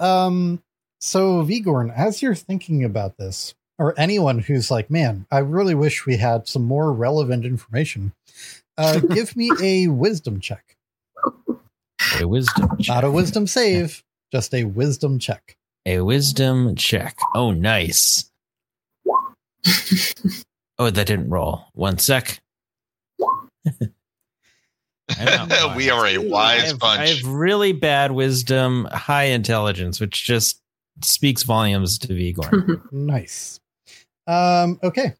Um, so Vigorn, as you're thinking about this, or anyone who's like, man, I really wish we had some more relevant information, uh, give me a wisdom check. A wisdom check. Not a wisdom save, just a wisdom check. A wisdom check. Oh, nice. oh, that didn't roll. One sec. I'm not we are a wise have, I have really bad wisdom, high intelligence, which just speaks volumes to Vigor. Nice. Um, okay.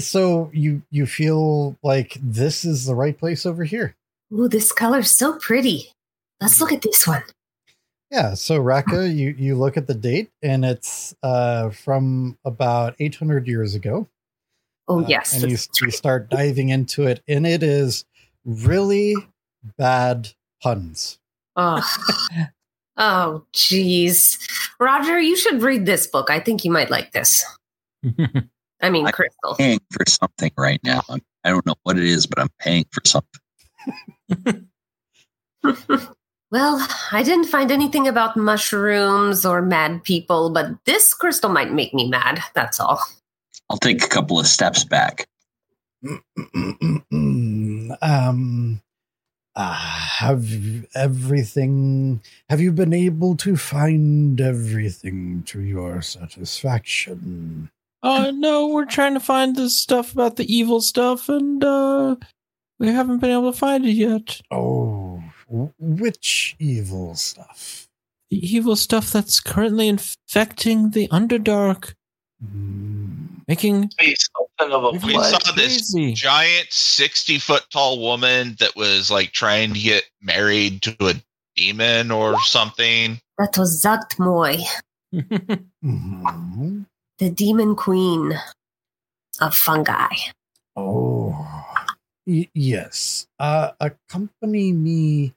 So you you feel like this is the right place over here. Oh, this color's so pretty. Let's look at this one. Yeah, so Raka, you you look at the date and it's uh from about 800 years ago. Oh, Uh, yes. and you, you start diving into it, and it is really bad puns. Oh, oh, jeez. Roger, you should read this book. I think you might like this. I mean, I- Crystal. paying for something right now. I'm, I don't know what it is, but I'm paying for something. well, I didn't find anything about mushrooms or mad people, but this crystal might make me mad. That's all. I'll take a couple of steps back. um, uh, have everything? Have you been able to find everything to your satisfaction? Oh no, we're trying to find the stuff about the evil stuff, and uh, we haven't been able to find it yet. Oh, w- which evil stuff? The evil stuff that's currently infecting the Underdark, Hmm. making Be something of a We saw this crazy. giant 60 foot tall woman that was like trying to get married to a demon or something. That was Zuggtmoy, Mhm. the demon queen of fungi. Oh, y- yes. Uh, accompany me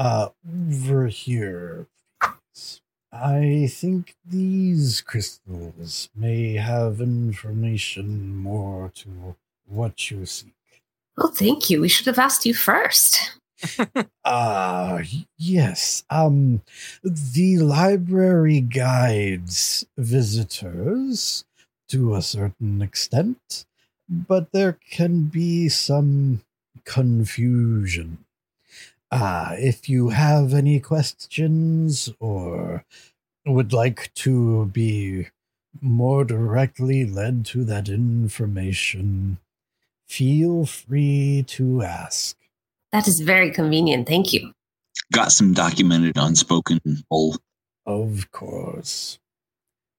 uh, over here, please. I think these crystals may have information more to what you seek. Well, thank you. We should have asked you first. Ah, y- yes. Um, the library guides visitors to a certain extent, but there can be some confusion. Ah, if you have any questions or would like to be more directly led to that information, feel free to ask. That is very convenient. Thank you. Got some documented unspoken role. Of course.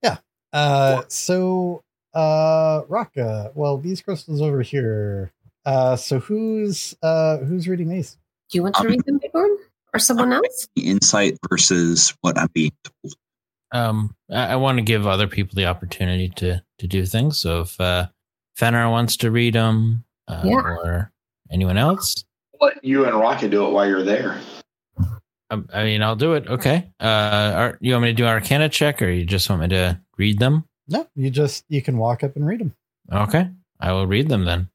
Yeah. Uh so uh Raka. Well, these crystals over here. Uh so who's uh who's reading these? Do you want to Um, read them, Bighorn? Or someone else? Insight versus what I'm being told. Um, I, I want to give other people the opportunity to to do things. So if uh, Fenner wants to read them, uh, Yeah. or anyone else, Let you and Rocket do it while you're there. I, I mean, I'll do it. Okay. Uh, are, you want me to do Arcana check, or you just want me to read them? No, you just you can walk up and read them. Okay, I will read them then.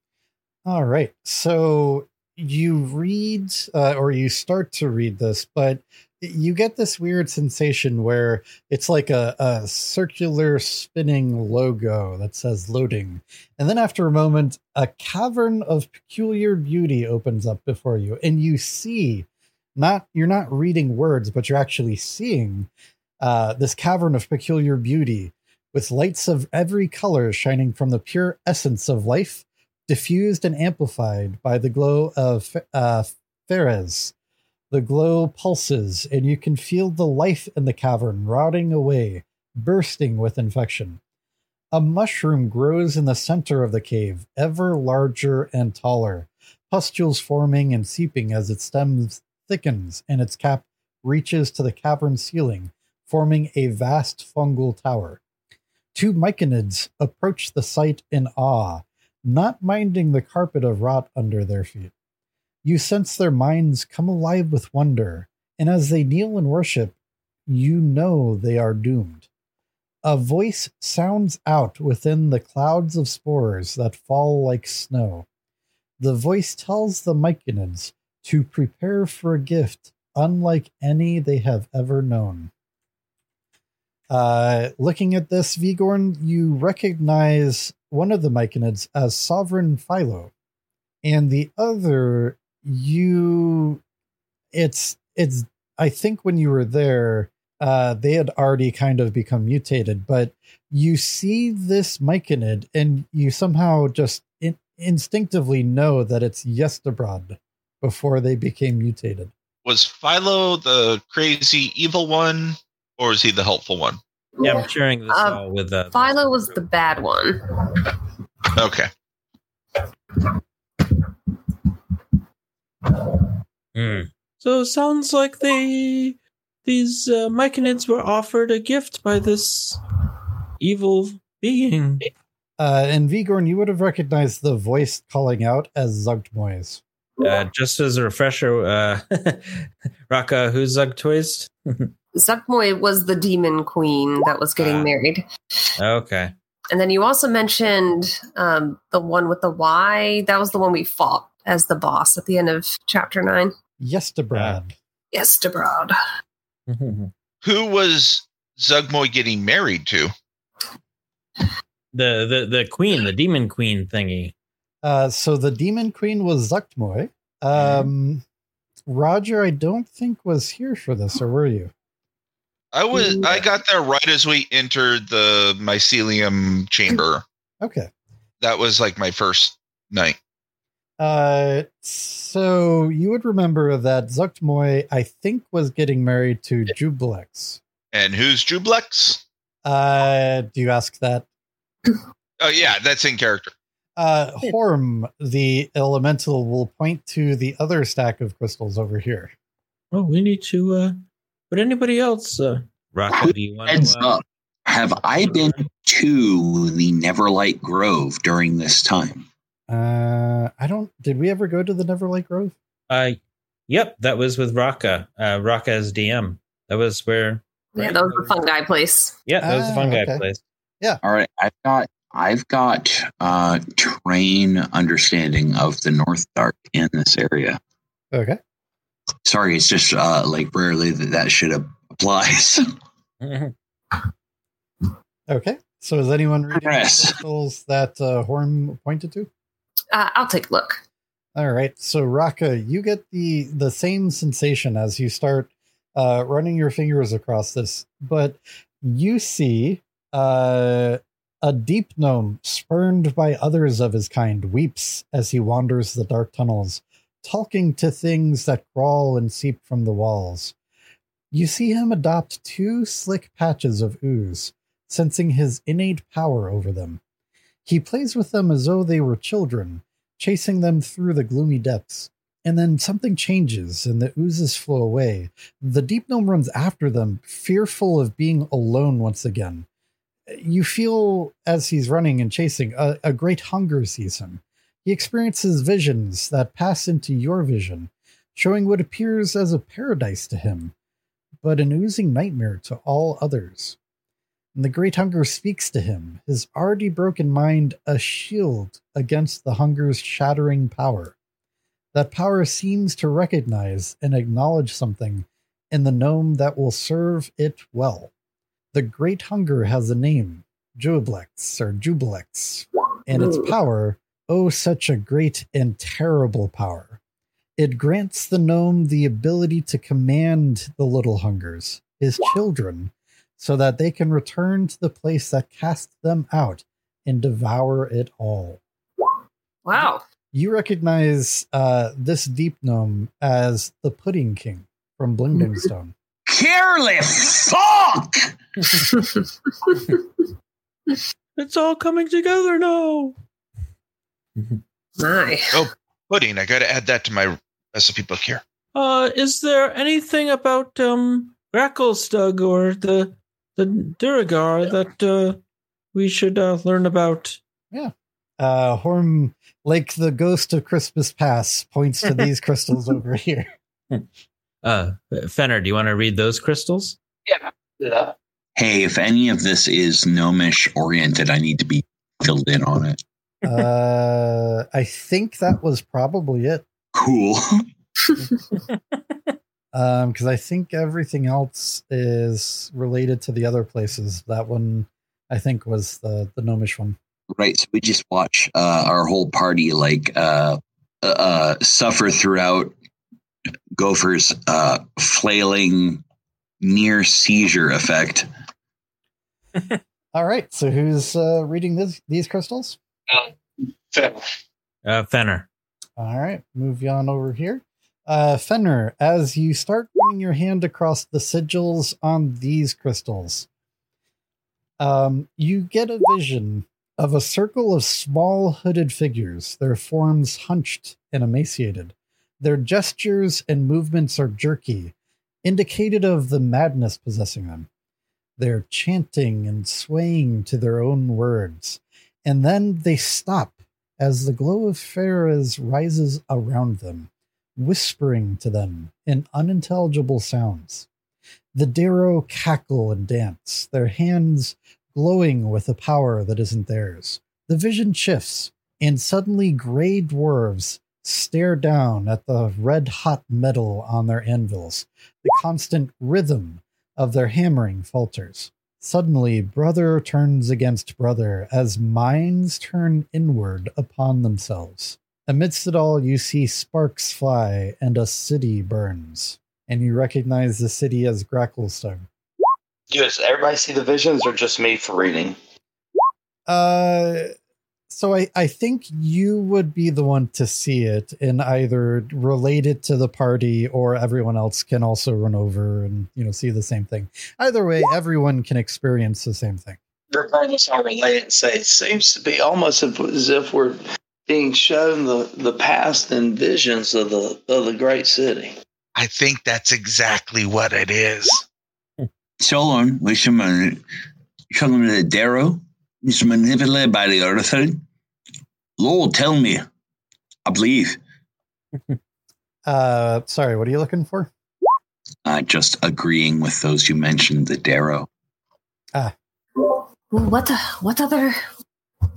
All right. So you read uh, or you start to read this, but you get this weird sensation where it's like a, a circular spinning logo that says loading. And then after a moment, a cavern of peculiar beauty opens up before you, and you see not you're not reading words, but you're actually seeing uh, this cavern of peculiar beauty with lights of every color shining from the pure essence of life diffused and amplified by the glow of uh, faerzress. The glow pulses, and you can feel the life in the cavern rotting away, bursting with infection. A mushroom grows in the center of the cave, ever larger and taller, pustules forming and seeping as its stem thickens and its cap reaches to the cavern ceiling, forming a vast fungal tower. Two myconids approach the site in awe, not minding the carpet of rot under their feet. You sense their minds come alive with wonder, and as they kneel and worship, you know they are doomed. A voice sounds out within the clouds of spores that fall like snow. The voice tells the Myconids to prepare for a gift unlike any they have ever known. Uh, looking at this, Vigorn, you recognize one of the Myconids as Sovereign Philo, and the other, you, it's it's. I think when you were there, uh, they had already kind of become mutated, but you see this Myconid, and you somehow just in, instinctively know that it's Yestabrod before they became mutated. Was Philo the crazy evil one, or is he the helpful one? Yeah, I'm sharing this Uh, all with uh, Philo was the bad one. Okay. Hmm. So it sounds like they these uh, Myconids were offered a gift by this evil being. Uh, and Vigorn, you would have recognized the voice calling out as Zuggtmoy's. Uh, just as a refresher, uh, Raka, who's Zugtoist? Zuggtmoy was the demon queen that was getting Ah. married. okay. And then you also mentioned um, the one with the Y. That was the one we fought as the boss at the end of chapter nine. Yestabrod. Yes, Debrod. the Who was Zuggtmoy getting married to? the the queen, the demon queen thingy. Uh, so the demon queen was Zuggtmoy. Um, Roger, I don't think was here for this, or were you? I was. I got there right as we entered the mycelium chamber. Okay. That was like my first night. Uh, so you would remember that Zuggtmoy, I think, was getting married to Juiblex. And who's Juiblex? Uh, do you ask that? Oh yeah, that's in character. Uh, Horm, the elemental, will point to the other stack of crystals over here. Oh, we need to. uh But anybody else? Uh, Raka, do you want Heads to? Uh, up. Have I been to the Neverlight Grove during this time? Uh, I don't. Did we ever go to the Neverlight Grove? uh, yep, that was with Raka. Uh, Raka as DM. That was where. Yeah, that was the fun guy place. Yeah, that was the fun Ah, okay. place. Yeah. All right, I've got I've got uh train understanding of the North Dark in this area. Okay. Sorry, it's just uh like rarely that that should applies. Okay. So is anyone reading the Yes. crystals that uh, Horm pointed to? Uh, I'll take a look. All right. So Raka, you get the the same sensation as you start uh, running your fingers across this, but you see uh, a deep gnome spurned by others of his kind weeps as he wanders the dark tunnels, talking to things that crawl and seep from the walls. You see him adopt two slick patches of ooze, sensing his innate power over them. He plays with them as though they were children, chasing them through the gloomy depths. And then something changes and the oozes flow away. The deep gnome runs after them, fearful of being alone once again. You feel, as he's running and chasing, a, a great hunger sees him. He experiences visions that pass into your vision, showing what appears as a paradise to him, but an oozing nightmare to all others. And the great hunger speaks to him, his already broken mind a shield against the hunger's shattering power. That power seems to recognize and acknowledge something in the gnome that will serve it well. The great hunger has a name, Jublex or Jubilex, and its power, oh, such a great and terrible power. It grants the gnome the ability to command the little hungers, his children, so that they can return to the place that cast them out and devour it all. Wow. You recognize uh, this deep gnome as the Pudding King from Blingdenstone. Careless fuck! It's all coming together now. My. Oh, pudding. I got to add that to my recipe book here. Uh, is there anything about um Gracklstugh or the the Duergar that uh, we should uh, learn about? Yeah. Uh, Horm, like the ghost of Christmas Past, points to these crystals over here. Uh, Fenner, do you want to read those crystals? Yeah. Hey, if any of this is gnomish oriented, I need to be filled in on it. Uh, I think that was probably it. Cool. Um, because I think everything else is related to the other places. That one, I think, was the the gnomish one. Right. So we just watch uh, our whole party like uh, uh, suffer throughout Gopher's uh, flailing near seizure effect. All right. So who's uh, reading this these crystals? Uh, Fenner. All right, move you on over here. Uh, Fenner, as you start running your hand across the sigils on these crystals, um, you get a vision of a circle of small hooded figures, their forms hunched and emaciated. Their gestures and movements are jerky, indicated of the madness possessing them. They're chanting and swaying to their own words, and then they stop as the glow of faerzress rises around them, whispering to them in unintelligible sounds. The Derro cackle and dance, their hands glowing with a power that isn't theirs. The vision shifts, and suddenly gray dwarves stare down at the red hot metal on their anvils. The constant rhythm of their hammering falters. Suddenly, brother turns against brother as minds turn inward upon themselves. Amidst it all, you see sparks fly and a city burns. And you recognize the city as Gracklstugh. Does everybody see the visions or just me for reading? Uh, so I, I think you would be the one to see it and either relate it to the party or everyone else can also run over and you know see the same thing. Either way, everyone can experience the same thing. Regardless, I'll relate and say it seems to be almost as as if we're being shown the, the past and visions of the of the great city. I think that's exactly what it is. So on, we should man- show them the Derro. Is manipulated by the other thing. Lord, tell me. I believe. Uh, sorry, what are you looking for? Uh, just agreeing with those you mentioned, the Derro. Ah. What the, what other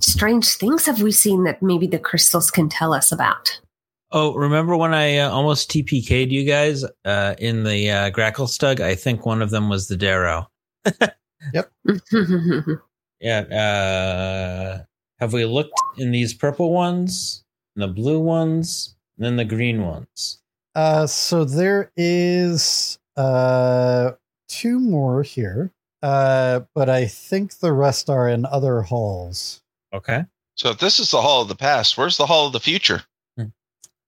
strange things have we seen that maybe the crystals can tell us about? Oh, remember when I uh, almost TPK'd you guys uh, in the uh, Gracklstugh? I think one of them was the Derro. Yeah. Uh, have we looked in these purple ones, and the blue ones, and then the green ones? Uh, so there is uh two more here. Uh, but I think the rest are in other halls. Okay. So if this is the Hall of the Past, where's the Hall of the Future?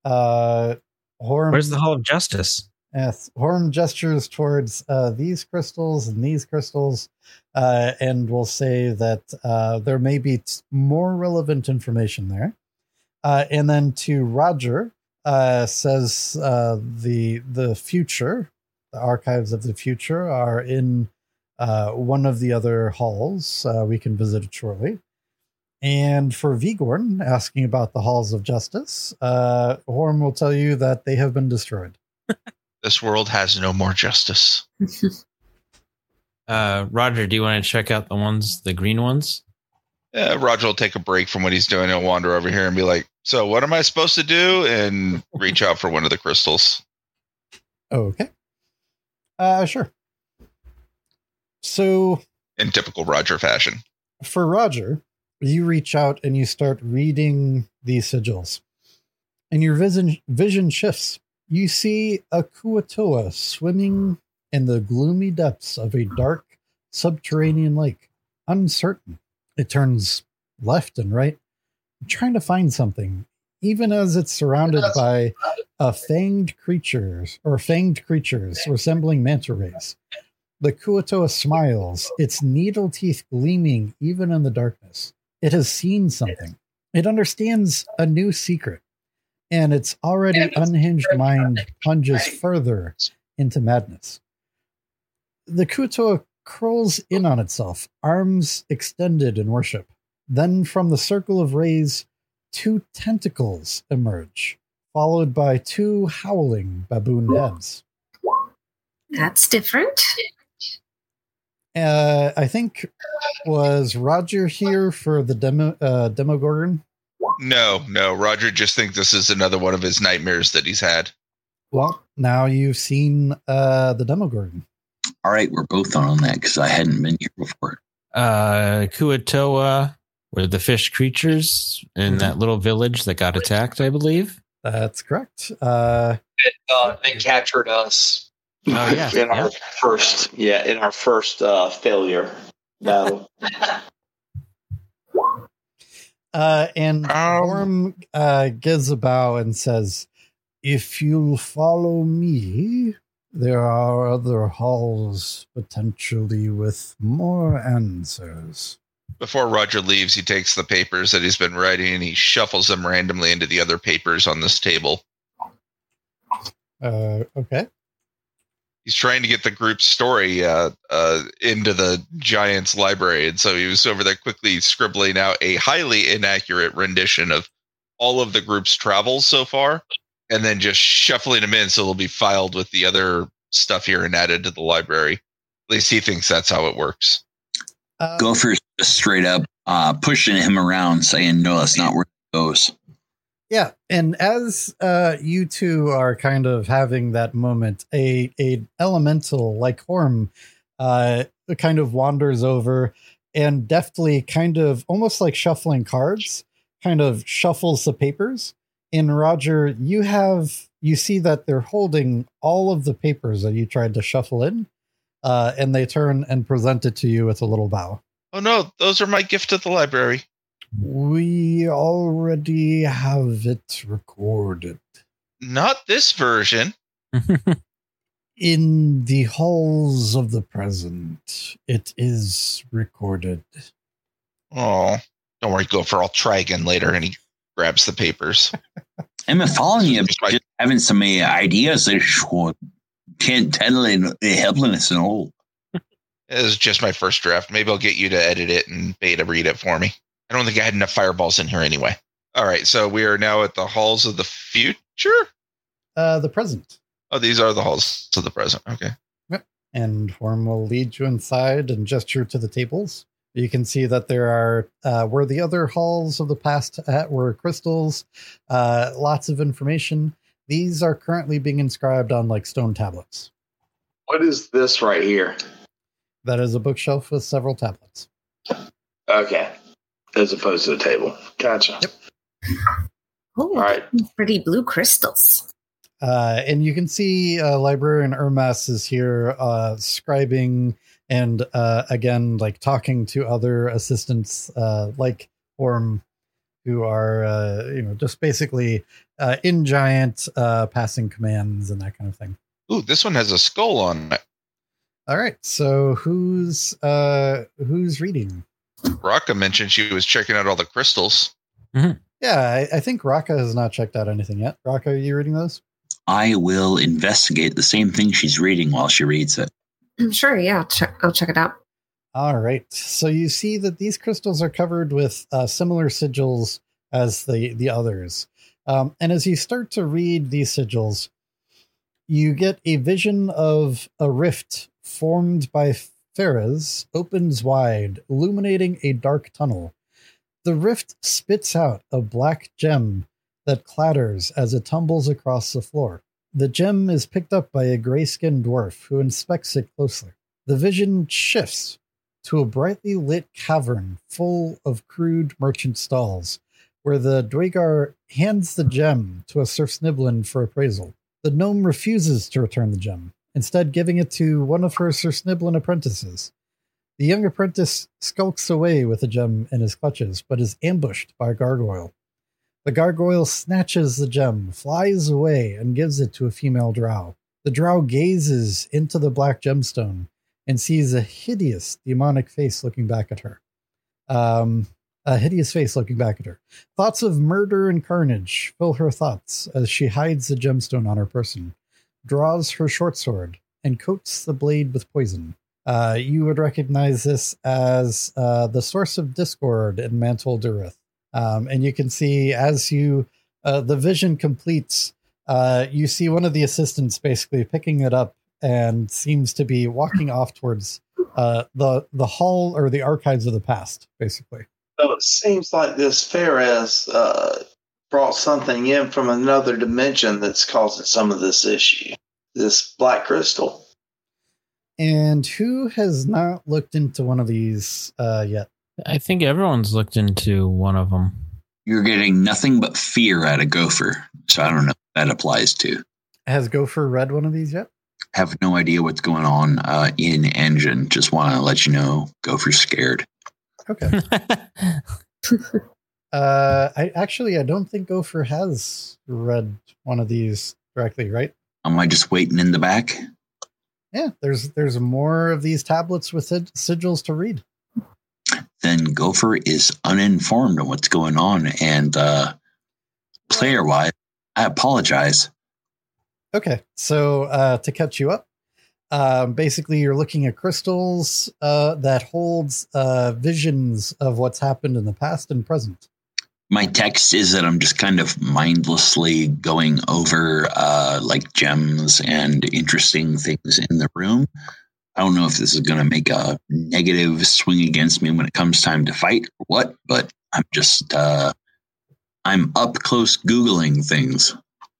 Uh, Horm, Where's the Hall of Justice? Yes, Horm gestures towards uh, these crystals and these crystals, uh, and will say that uh, there may be t- more relevant information there. Uh, and then to Roger, uh, says uh, the the future, the archives of the future are in uh, one of the other halls. Uh, we can visit it shortly. And for Vigorn, asking about the halls of justice, uh, Horm will tell you that they have been destroyed. This world has no more justice. Uh, Roger, do you want to check out the ones, the green ones? Yeah, Roger will take a break from what he's doing. He'll wander over here and be like, "So, what am I supposed to do?" And reach out for one of the crystals. Okay. Uh, sure. So in typical Roger fashion. for Roger, you reach out and you start reading these sigils, and your vision vision shifts. You see a Kuo-toa swimming in the gloomy depths of a dark subterranean lake, uncertain. It turns left and right, trying to find something, even as it's surrounded by a fanged creatures or fanged creatures resembling manta rays. The Kuo-toa smiles, its needle teeth gleaming even in the darkness. It has seen something. It understands a new secret, and its already unhinged mind plunges further into madness. The Kuo-toa curls in on itself, arms extended in worship. Then, from the circle of rays, two tentacles emerge, followed by two howling baboon heads. That's different. Uh, I think was Roger here for the demo uh, Demogorgon. No, no, Roger just thinks this is another one of his nightmares that he's had. Well, now you've seen uh, the Demogorgon. All right, we're both on that because I hadn't been here before. Uh, Kuo-toa were the fish creatures in that little village that got attacked, I believe. That's correct. Uh, uh, they captured us. Oh, yeah, in our yeah. first, yeah, in our first uh, failure battle. uh, and Um. Horm uh, gives a bow and says, "If you'll follow me, there are other halls potentially with more answers." Before Roger leaves, he takes the papers that he's been writing and he shuffles them randomly into the other papers on this table. Uh, okay. He's trying to get the group's story uh, uh, into the Giants library, and so he was over there quickly scribbling out a highly inaccurate rendition of all of the group's travels so far, and then just shuffling them in so they'll be filed with the other stuff here and added to the library. At least he thinks that's how it works. Uh, Gopher's just straight up uh, pushing him around, saying, "No, that's not where it goes." Yeah, and as uh, you two are kind of having that moment, a a elemental like Horm uh, kind of wanders over and deftly, kind of almost like shuffling cards, kind of shuffles the papers. And Roger, you have you see that they're holding all of the papers that you tried to shuffle in, uh, and they turn and present it to you with a little bow. Oh no, those are my gift to the library. We already have it recorded. Not this version. in the halls of the present, it is recorded. Oh, don't worry, Gopher. I'll try again later. And he grabs the papers. I'm following you, Just just having some uh, ideas. that should- Can't tell it helping us and all. This is just my first draft. Maybe I'll get you to edit it and beta read it for me. I don't think I had enough fireballs in here anyway. All right, so we are now at the halls of the future. Uh, the present. Oh, these are the halls of the present. Okay. Yep. And Horm will lead you inside and gesture to the tables. You can see that there are uh, where the other halls of the past at were crystals, uh, lots of information. These are currently being inscribed on like stone tablets. What is this right here? That is a bookshelf with several tablets. Okay. As opposed to the table. Gotcha. Yep. Oh, All right. pretty blue crystals. Uh, and you can see uh, librarian Irmas is here uh, scribing and uh, again like talking to other assistants uh, like Horm who are uh, you know just basically uh, in giant uh, passing commands and that kind of thing. Ooh, this one has a skull on it. All right. So who's uh who's reading? Raka mentioned she was checking out all the crystals. Yeah, I, I think Raka has not checked out anything yet. Raka, are you reading those? I will investigate the same thing she's reading while she reads it. Sure, yeah, I'll check, I'll check it out. All right. So you see that these crystals are covered with uh, similar sigils as the the others. Um, and as you start to read these sigils, you get a vision of a rift formed by faerzress opens wide, illuminating a dark tunnel. The rift spits out a black gem that clatters as it tumbles across the floor. The gem is picked up by a gray skinned dwarf who inspects it closely. The vision shifts to a brightly lit cavern full of crude merchant stalls, where the Duergar hands the gem to a svirfneblin for appraisal. The gnome refuses to return the gem, instead giving it to one of her svirfneblin apprentices. The young apprentice skulks away with the gem in his clutches, but is ambushed by a gargoyle. The gargoyle snatches the gem, flies away, and gives it to a female drow. The drow gazes into the black gemstone and sees a hideous demonic face looking back at her. Um, a hideous face looking back at her. Thoughts of murder and carnage fill her thoughts as she hides the gemstone on her person, draws her short sword, and coats the blade with poison. Uh, you would recognize this as uh, the source of discord in Mantol-Derith. Um, and you can see as you uh, the vision completes, uh, you see one of the assistants basically picking it up and seems to be walking off towards uh, the the hall or the archives of the past, basically. So it seems like this faerzress brought something in from another dimension that's causing some of this issue. This black crystal. And who has not looked into one of these uh, yet? I think everyone's looked into one of them. You're getting nothing but fear out of Gopher. So I don't know if that applies to. Has Gopher read one of these yet? Have no idea what's going on uh, in engine. Just want to let you know Gopher's scared. Okay. uh, I actually I don't think Gopher has read one of these directly, right? Am I just waiting in the back? Yeah, there's there's more of these tablets with sig- sigils to read. Then Gopher is uninformed on what's going on. And uh, player wise, I apologize. Okay, so uh, to catch you up, um, basically you're looking at crystals uh, that holds uh, visions of what's happened in the past and present. My text is that I'm just kind of mindlessly going over uh, like gems and interesting things in the room. I don't know if this is going to make a negative swing against me when it comes time to fight or what, but I'm just uh, I'm up close googling things.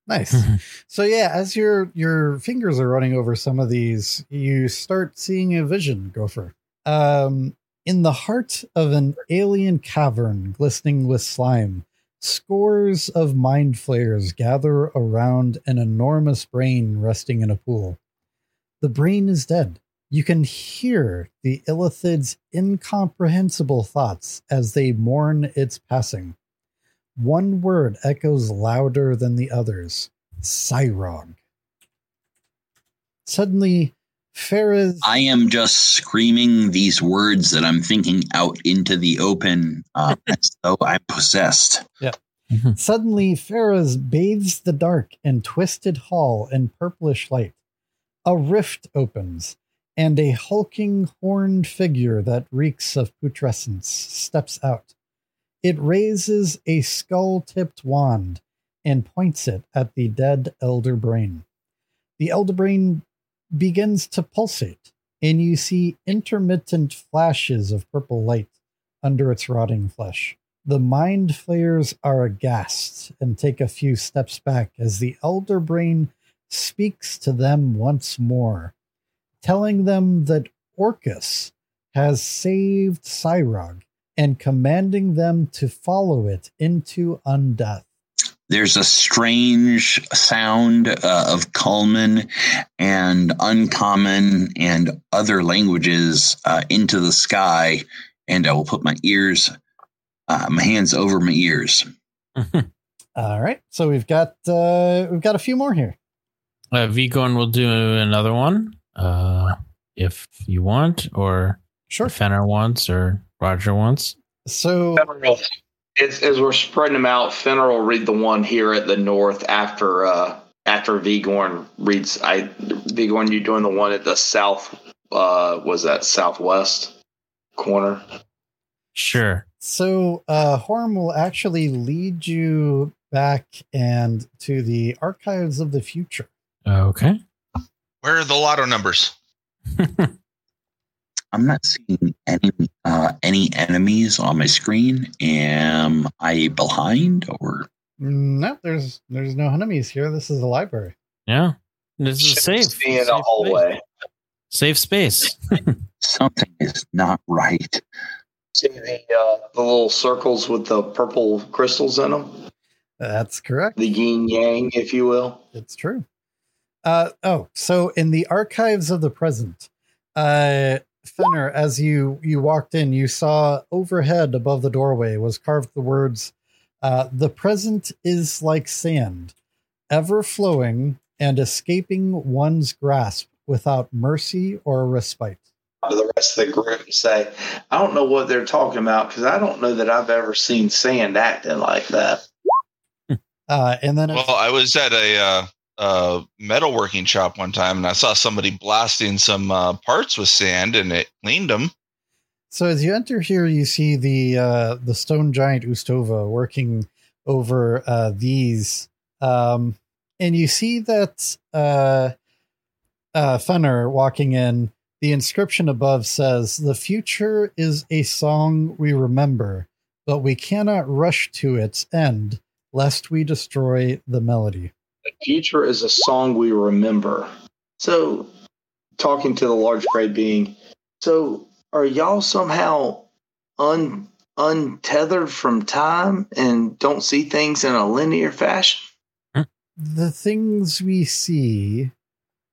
Nice. so yeah, as your your fingers are running over some of these, you start seeing a vision, Gopher. Um, in the heart of an alien cavern glistening with slime, scores of mind flayers gather around an enormous brain resting in a pool. The brain is dead. You can hear the Illithid's incomprehensible thoughts as they mourn its passing. One word echoes louder than the others Cyrog. Suddenly, faerzress. I am just screaming these words that I'm thinking out into the open uh, as though I'm possessed. Suddenly, faerzress bathes the dark and twisted hall in purplish light. A rift opens, and a hulking horned figure that reeks of putrescence steps out. It raises a skull tipped wand and points it at the dead elder brain. The elder brain begins to pulsate, and you see intermittent flashes of purple light under its rotting flesh. The mind flayers are aghast and take a few steps back as the elder brain speaks to them once more, telling them that Orcus has saved Cyrog and commanding them to follow it into undeath. There's a strange sound uh, of Culman and uncommon and other languages uh, into the sky, and I will put my ears, uh, my hands over my ears. All right, so we've got uh, we've got a few more here. Uh, Vigorn will do another one uh, if you want, or Sure. Fenner wants, or Roger wants. So As, as we're spreading them out, Fenner will read the one here at the north after uh, after Vigorn reads. I Vigorn, you doing the one at the south? Uh, was that southwest corner? Sure. So uh Horm will actually lead you back and to the archives of the future. Okay. Where are the lotto numbers? I'm not seeing any uh, any enemies on my screen. Am I behind or No, there's there's no enemies here. This is a library. Yeah. This is Should safe. be in Safe a hallway. Safe space. something is not right? See the uh, the little circles with the purple crystals in them, That's correct. the yin yang, if you will. It's true. Uh oh, so in the archives of the present, uh Fenner, as you you walked in, you saw overhead above the doorway was carved the words, uh, "The present is like sand, ever flowing and escaping one's grasp without mercy or respite." The rest of the group say, I don't know what they're talking about because I don't know that I've ever seen sand acting like that. Uh, and then Well, I was at a uh, uh, metalworking shop one time, and I saw somebody blasting some uh, parts with sand, and it cleaned them. So as you enter here, you see the uh, the stone giant Ustova working over uh, these, um, and you see that uh, uh, Fenner walking in. The inscription above says, "The future is a song we remember, but we cannot rush to its end, lest we destroy the melody." Future is a song we remember. So, talking to the large gray being, so are y'all somehow un untethered from time and don't see things in a linear fashion? the things we see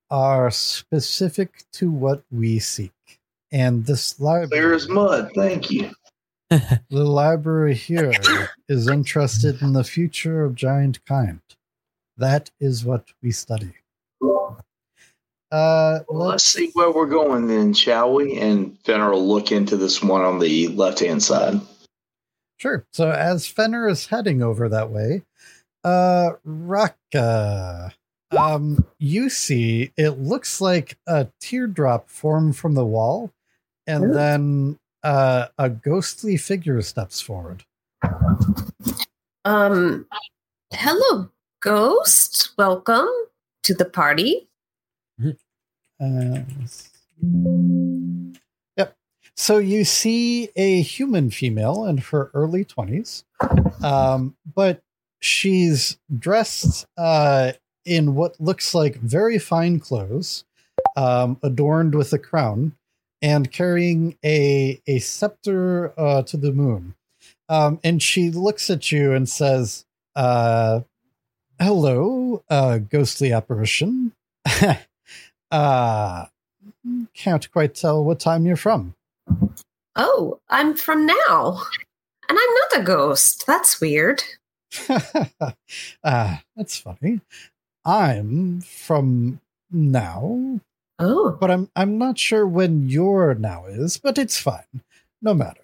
are specific to what we seek. And this Clear library, as mud. Thank you. the library here is interested in the future of giant kind. That is what we study. Uh, Well, let's see where we're going then, shall we? And Fenner will look into this one on the left hand side. Sure. So as Fenner is heading over that way, uh Raka, um, you see it looks like a teardrop form from the wall, and then uh a ghostly figure steps forward. Um, hello, ghost. Welcome to the party. Uh, yep. So you see a human female in her early 20s, um, but she's dressed uh, in what looks like very fine clothes, um, adorned with a crown, and carrying a, a scepter uh, to the moon. Um, and she looks at you and says, uh, Hello, uh, ghostly apparition. Uh, can't quite tell what time you're from. Oh, I'm from now. And I'm not a ghost. That's weird. Ah, that's funny. I'm from now, Oh, but I'm I'm not sure when your now is, but it's fine. No matter.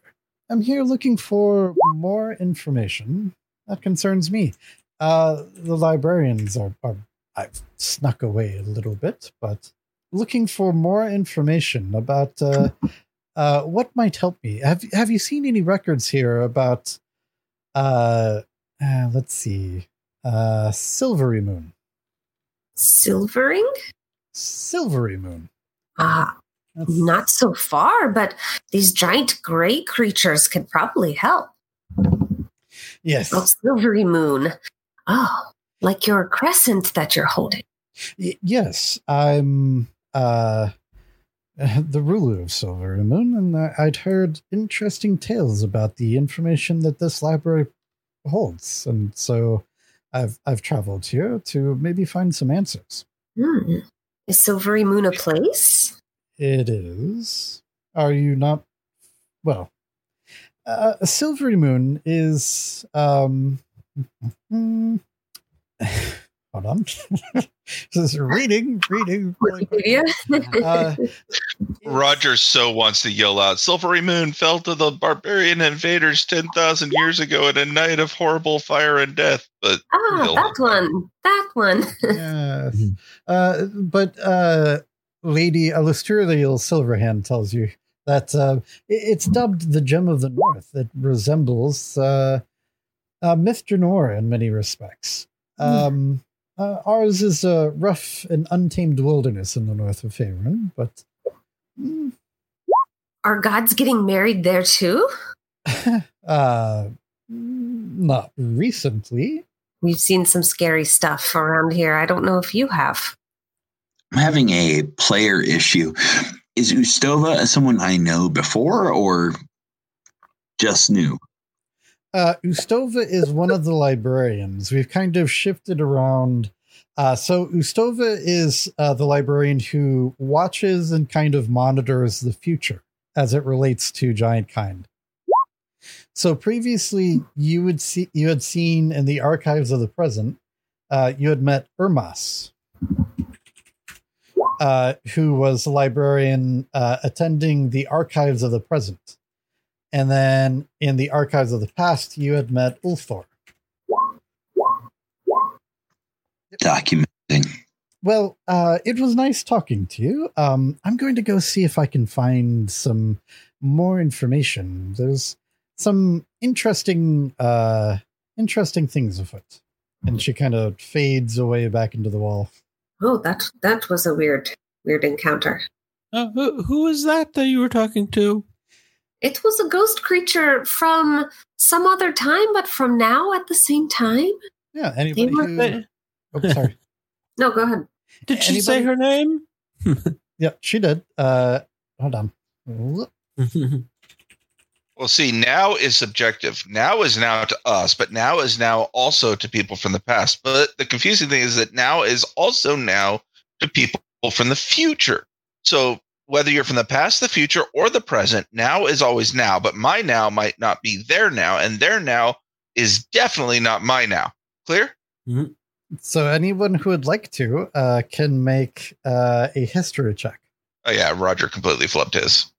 I'm here looking for more information that concerns me. Uh, the librarians are, are I've snuck away a little bit, but looking for more information about uh, uh, what might help me. Have Have you seen any records here about? Uh, uh let's see. Uh, Silvery Moon. silvering? Silvery Moon. Ah, That's- not so far, but these giant gray creatures could probably help. Yes. Oh, silvery moon. Oh, like your crescent that you're holding. Y- yes, I'm uh, the ruler of Silver Moon, and I- I'd heard interesting tales about the information that this library holds, and so I've I've traveled here to maybe find some answers. Hmm. Is Silvery Moon a place? It is. Are you not? Well, uh, Silvery Moon is. Um, hold hold on. this is reading, reading. really. Wikipedia. Uh, Roger so wants to yell out, Silvery Moon fell to the barbarian invaders 10,000 years ago in a night of horrible fire and death. But ah, he'll- that one. That one. yes. Uh, but uh, Lady Alustriel Silverhand tells you that uh, it's dubbed the Gem of the North. It resembles uh, uh, Myth Drannor in many respects. Um, uh, ours is a rough and untamed wilderness in the north of Faerun, but mm, Are gods getting married there too? uh, not recently. We've seen some scary stuff around here. I don't know if you have. I'm having a player issue. Is Ustova someone I know before or just new? Uh, Ustova is one of the librarians. We've kind of shifted around. Uh, so Ustova is uh, the librarian who watches and kind of monitors the future as it relates to giant kind. So previously, you would see you had seen in the archives of the present, uh, you had met Irmas, uh, who was a librarian uh, attending the archives of the present. And then in the archives of the past, you had met Ulthor. Documenting. Well, uh, it was nice talking to you. Um, I'm going to go see if I can find some more information. There's some interesting, uh, interesting things afoot. And she kind of fades away back into the wall. Oh, that that was a weird, weird encounter. Uh, who, was that that you were talking to? It was a ghost creature from some other time, but from now at the same time. Yeah. Anybody were- who? Oh, sorry. No, go ahead. Did she say her name? yeah, she did. Uh, hold on. Whoop. Well, see, now is subjective. Now is now to us, but now is now also to people from the past. But the confusing thing is that now is also now to people from the future. So whether you're from the past, the future, or the present, now is always now. But my now might not be their now, and their now is definitely not my now. Clear? So anyone who would like to uh, can make uh, a history check. Oh yeah, Roger completely flipped his.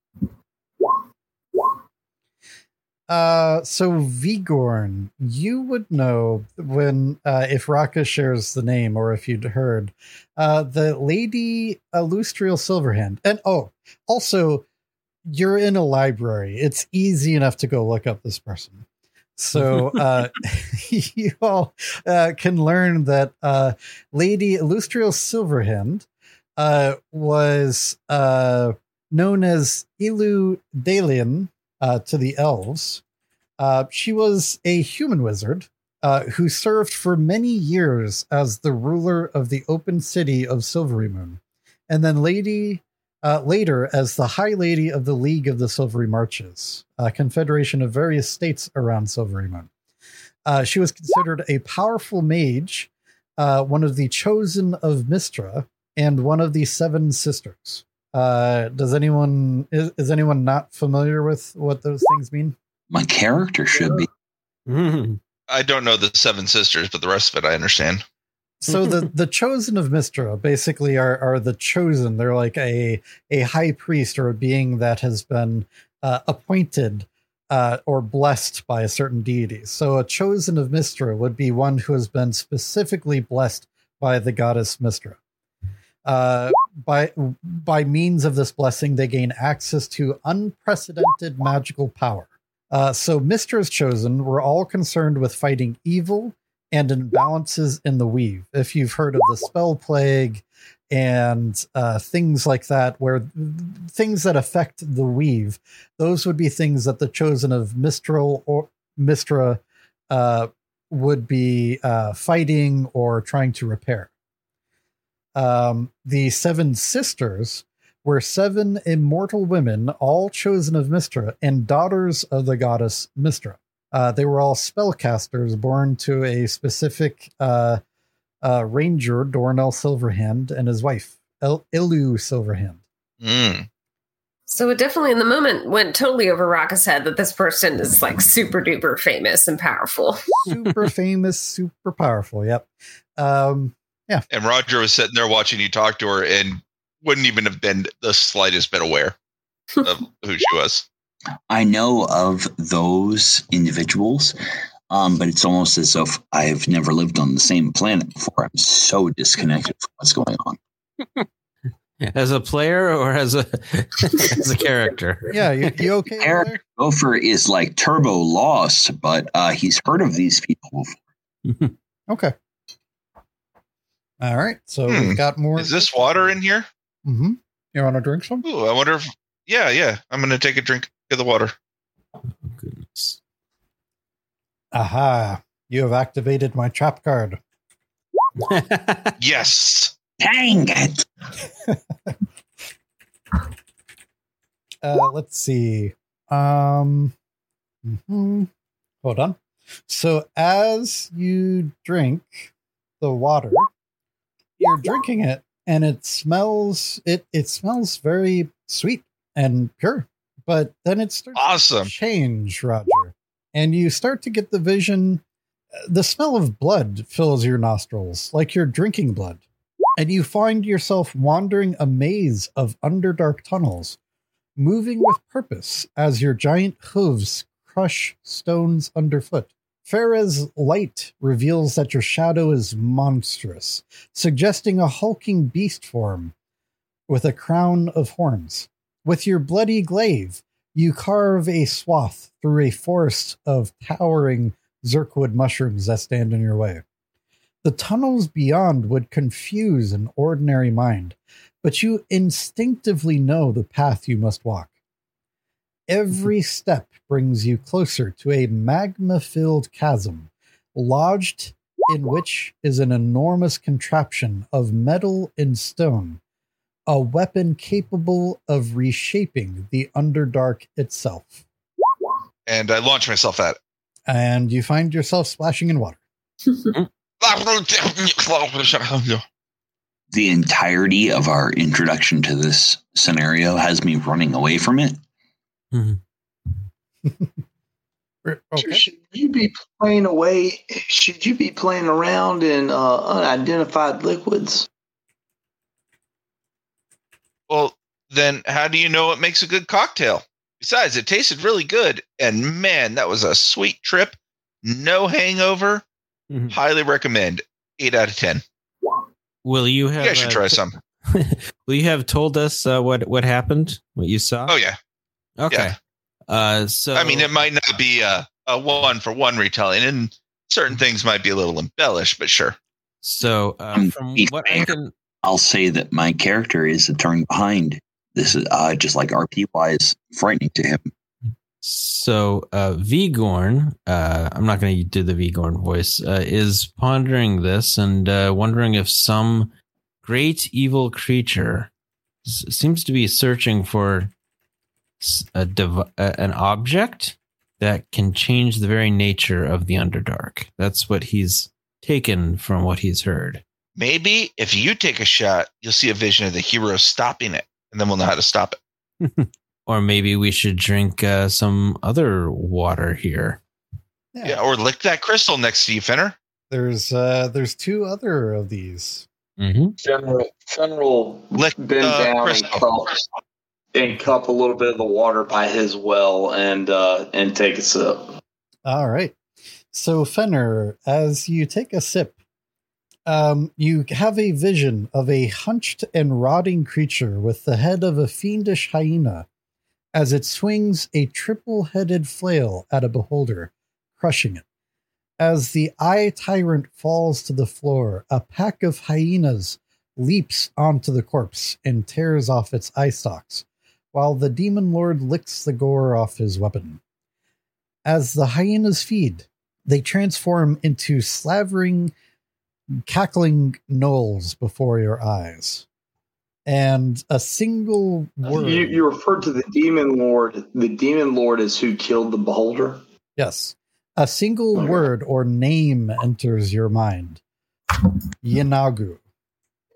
Uh, so Vigorn, you would know when uh, if Raka shares the name or if you'd heard uh, the lady Alustriel Silverhand, and oh, also you're in a library. It's easy enough to go look up this person. So uh, you all uh, can learn that uh, Lady Alustriel Silverhand uh, was uh, known as Ilu Dalian uh, to the elves. Uh, she was a human wizard uh, who served for many years as the ruler of the open city of Silvery Moon, and then lady uh, later as the High Lady of the League of the Silvery Marches, a confederation of various states around Silvery Moon. Uh, she was considered a powerful mage, uh, one of the chosen of Mystra, and one of the seven sisters. Uh, does anyone is, is anyone not familiar with what those things mean? My character should be. I don't know the Seven Sisters, but the rest of it I understand. So the the chosen of Mystra basically are are the chosen. They're like a a high priest or a being that has been uh, appointed uh, or blessed by a certain deity. So a chosen of Mystra would be one who has been specifically blessed by the goddess Mystra. Uh, by by means of this blessing, they gain access to unprecedented magical power. Uh, so Mystra's chosen were all concerned with fighting evil and imbalances in the weave. If you've heard of the spell plague and uh, things like that, where things that affect the weave, those would be things that the chosen of Mistral or Mystra uh, would be uh, fighting or trying to repair. Um, the seven sisters were seven immortal women, all chosen of Mystra and daughters of the goddess Mystra. Uh, they were all spellcasters born to a specific uh, uh, ranger, Dornal Silverhand, and his wife, El- Ilu Silverhand. Mm. So it definitely in the moment went totally over Raka's head that this person is like super duper famous and powerful. Super famous, super powerful. Yep. Um, And Roger was sitting there watching you talk to her and wouldn't even have been the slightest bit aware of who she was. I know of those individuals, um, but it's almost as if I've never lived on the same planet before. I'm so disconnected from what's going on. As a player or as a as a character? Yeah, you, you okay? over Eric there? Gopher is like turbo lost, but uh, he's heard of these people before. Okay. All right. So Hmm. we've got more. Is this water in here? Mm-hmm. You want to drink some? Ooh, I wonder if. Yeah, yeah. I'm going to take a drink of the water. Goodness. Aha. You have activated my trap card. Yes. Dang it! Uh, let's see. Um, mhm. hold on. So as you drink the water, you're drinking it, and it smells. It it smells very sweet and pure. But then it starts Awesome. to change, Roger, and you start to get the vision. uh, The smell of blood fills your nostrils, like you're drinking blood, and you find yourself wandering a maze of underdark tunnels moving with purpose as your giant hooves crush stones underfoot. Farah's light reveals that your shadow is monstrous, suggesting a hulking beast form with a crown of horns. With your bloody glaive, you carve a swath through a forest of towering zurkhwood mushrooms that stand in your way. The tunnels beyond would confuse an ordinary mind, but you instinctively know the path you must walk. Every step brings you closer to a magma filled chasm, lodged in which is an enormous contraption of metal and stone, a weapon capable of reshaping the Underdark itself. And I launch myself at it. And you find yourself splashing in water. The entirety of our introduction to this scenario has me running away from it. Okay. Should you be playing away? Should you be playing around in uh, unidentified liquids? Well, then how do you know what makes a good cocktail? Besides, it tasted really good. And man, that was a sweet trip. No hangover. Mhm. Highly recommend. Eight out of 10. Will you You have? guys should uh, try some. will you have told us uh, what what happened? What you saw? Oh, yeah. Okay. yeah. Uh, so I mean, it might not be a, a one for one retelling, and certain things might be a little embellished, but sure. so uh, Um, from be what I can, I'll say that my character is occurring behind. This is uh, just like RP wise frightening to him. So uh Vigorn, uh I'm not going to do the Vigorn voice, uh, is pondering this and uh wondering if some great evil creature s- seems to be searching for s- a dev- a- an object that can change the very nature of the Underdark. That's what he's taken from what he's heard. Maybe if you take a shot, you'll see a vision of the hero stopping it, and then we'll know how to stop it. Or maybe we should drink uh, some other water here. Yeah, or lick that crystal next to you, Fenner. There's uh there's two other of these. Mm-hmm. General, General Lick bend the down and crystal. cup, and cup a little bit of the water by his well and uh, and take a sip. All right. So Fenner, as you take a sip, um, you have a vision of a hunched and rotting creature with the head of a fiendish hyena as it swings a triple headed flail at a beholder, crushing it. As the eye tyrant falls to the floor, a pack of hyenas leaps onto the corpse and tears off its eye stalks, while the demon lord licks the gore off his weapon. As the hyenas feed, they transform into slavering, cackling gnolls before your eyes. And a single word. You, you referred to the demon lord. The demon lord is who killed the beholder. Yes. A single Okay. word or name enters your mind. Yeenoghu.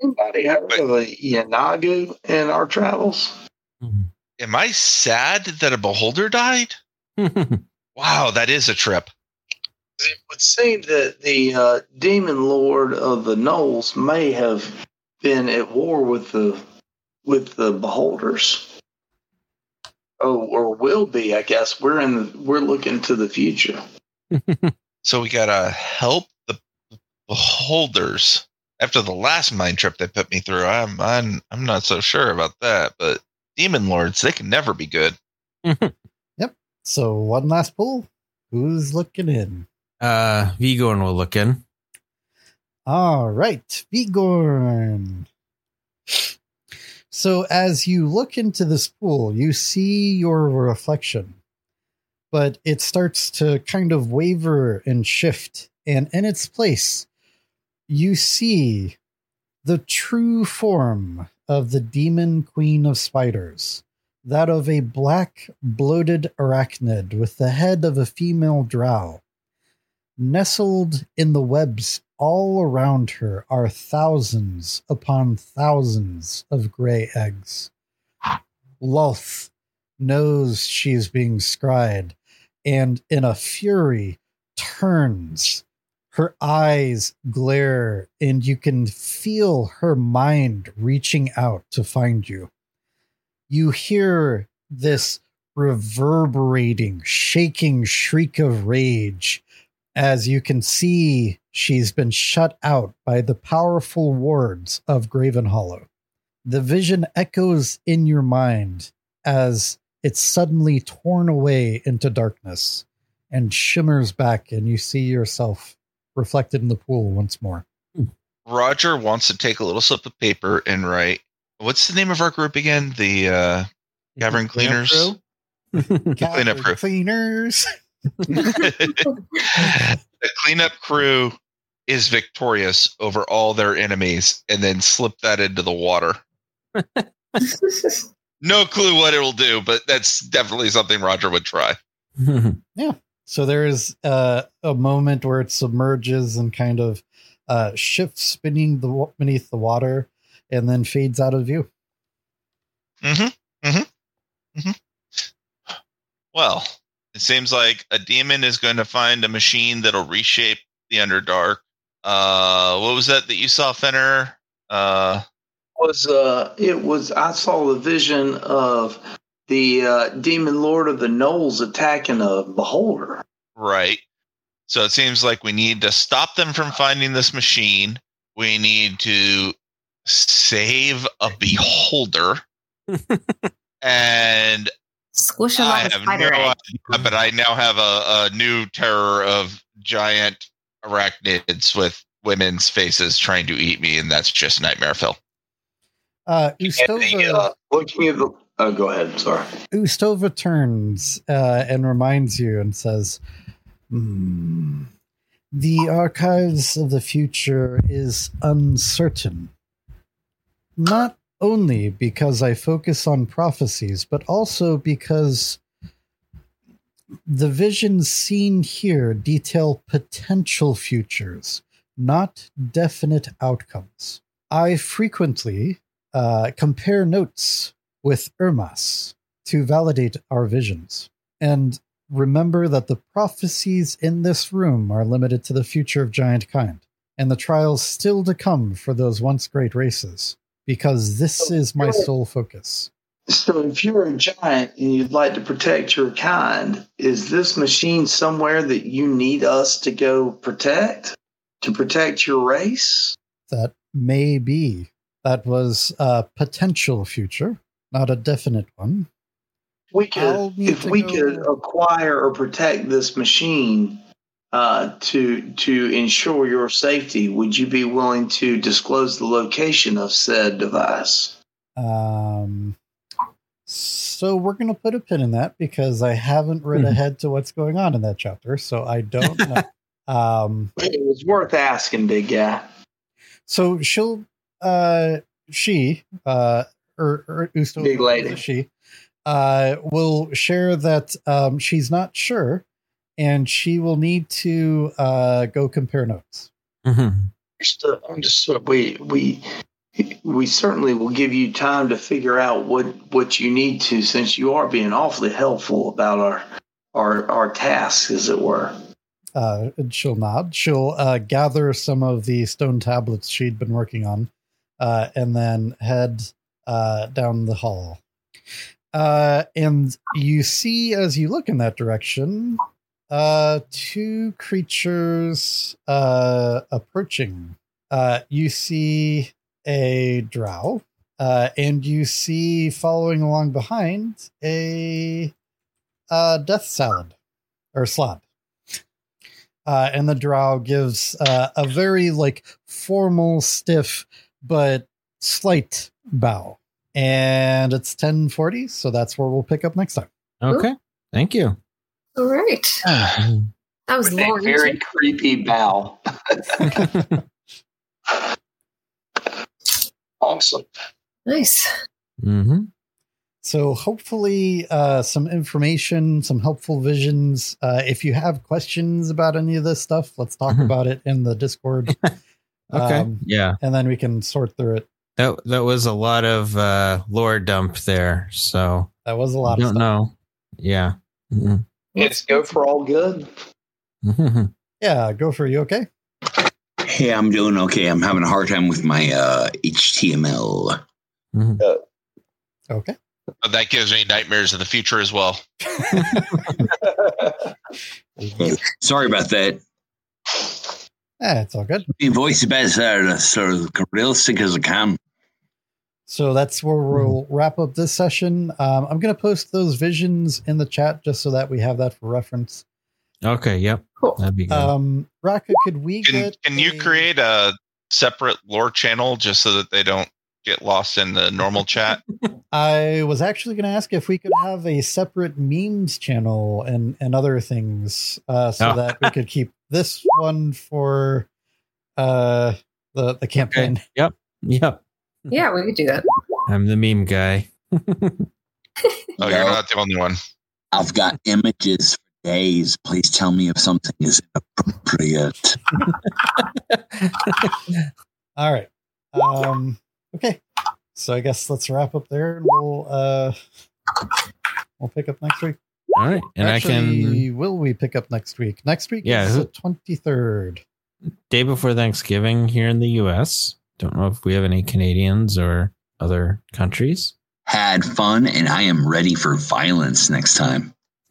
Anybody heard of a Yeenoghu in our travels? Am I sad that a beholder died? Wow, that is a trip. It would seem that the uh, demon lord of the Gnolls may have been at war with the with the beholders. Oh, or will be, I guess. We're in the we're looking to the future. So we gotta help the beholders. After the last mind trip they put me through, I'm I'm I'm not so sure about that. But demon lords, they can never be good. Yep. So one last pull. Who's looking in? Uh, Vigorn will look in. All right, Vigorn. So as you look into this pool, you see your reflection, but it starts to kind of waver and shift. And in its place, you see the true form of the demon queen of spiders, that of a black, bloated arachnid with the head of a female drow. Nestled in the webs all around her are thousands upon thousands of gray eggs. Lolth knows she is being scryed and, in a fury, turns. Her eyes glare, and you can feel her mind reaching out to find you. You hear this reverberating, shaking shriek of rage as you can see she's been shut out by the powerful wards of Gravenhollow. The vision echoes in your mind as it's suddenly torn away into darkness and shimmers back, and you see yourself reflected in the pool once more. Roger wants to take a little slip of paper and write. What's the name of our group again? The uh, Cavern Cleaners. Cleanup crew. Cleaners. the cleanup crew is victorious over all their enemies, and then slip that into the water. No clue what it'll do, but that's definitely something Roger would try. So there is uh, a moment where it submerges and kind of uh, shifts beneath the beneath the water, and then fades out of view. Mm-hmm. Mm-hmm. Mm-hmm. Well, it seems like a demon is going to find a machine that'll reshape the Underdark. Uh, what was that that you saw, Fenner? Uh, was uh it was I saw the vision of the uh, demon lord of the Gnolls attacking a beholder. right. So it seems like we need to stop them from finding this machine. We need to save a beholder. and Squish him I like a have no spider egg. idea, but I now have a, a new terror of giant arachnids with women's faces trying to eat me, and that's just nightmare Phil. Uh, And the, uh, looking at the oh go ahead, sorry. Ustova turns uh, and reminds you and says, "Hmm, The archives of the future is uncertain. Not only because I focus on prophecies, but also because the visions seen here detail potential futures, not definite outcomes. I frequently uh, compare notes with Irmas to validate our visions. And remember that the prophecies in this room are limited to the future of giant kind, and the trials still to come for those once great races, because this is my sole focus. So if you're a giant and you'd like to protect your kind, is this machine somewhere that you need us to go protect? To protect your race? That may be. That was a potential future, not a definite one. we could if we go- could acquire or protect this machine uh, to to ensure your safety, would you be willing to disclose the location of said device? Um, so we're going to put a pin in that because I haven't read Mhm. ahead to what's going on in that chapter, so I don't know. um, It was worth asking, big guy. so she'll, uh, she, uh, or, or Usto, Big lady. she, uh, will share that um, she's not sure, and she will need to uh, go compare notes. Mm-hmm. Just, uh, understood. We we we certainly will give you time to figure out what what you need to, since you are being awfully helpful about our our our tasks, as it were. uh, and she'll nod. She'll uh, gather some of the stone tablets she'd been working on, uh, and then head uh, down the hall. Uh, and you see, as you look in that direction, uh, two creatures uh, approaching. Uh, you see a drow, uh, and you see following along behind a uh, death slaad or slab. Uh, and the drow gives uh, a very like formal, stiff, but slight bow. And it's 1040, so that's where we'll pick up next time. Okay. Thank you. All right. That was With a long. very creepy bow. awesome. Nice. Mm-hmm. So hopefully, uh, some information, some helpful visions. Uh, if you have questions about any of this stuff, let's talk Mhm. about it in the Discord. Okay. Um, yeah. and then we can sort through it. That that was a lot of uh, lore dump there. So That was a lot I of don't stuff. know. Yeah. Mhm. It's go for all good. Mhm. Yeah, go for you. Okay. Hey, I'm doing okay. I'm having a hard time with my uh, HTML. Mhm. Okay. That gives me nightmares of the future as well. Sorry about that. Yeah, it's all good. My voice is best uh, sort of realistic as I can. So that's where we'll wrap up this session. Um, I'm going to post those visions in the chat just so that we have that for reference. Okay. Yep. Cool. That'd be good. Um, Raka, could we Can get? can you a- create a separate lore channel just so that they don't get lost in the normal chat? I was actually going to ask if we could have a separate memes channel and and other things, uh, so Oh. that we could keep this one for uh, the the campaign. Yep. Yep. Yeah, we could do that. I'm the meme guy. Oh, you're No. not the only one. I've got images for days. Please tell me if something is inappropriate. All right. Um, okay. So I guess let's wrap up there, and we'll uh, we'll pick up next week. All right. And I Actually, can will we pick up next week? Next week Yeah, is who- the twenty third. day before Thanksgiving here in the US. Don't know if we have any Canadians or other countries. Had fun, and I am ready for violence next time.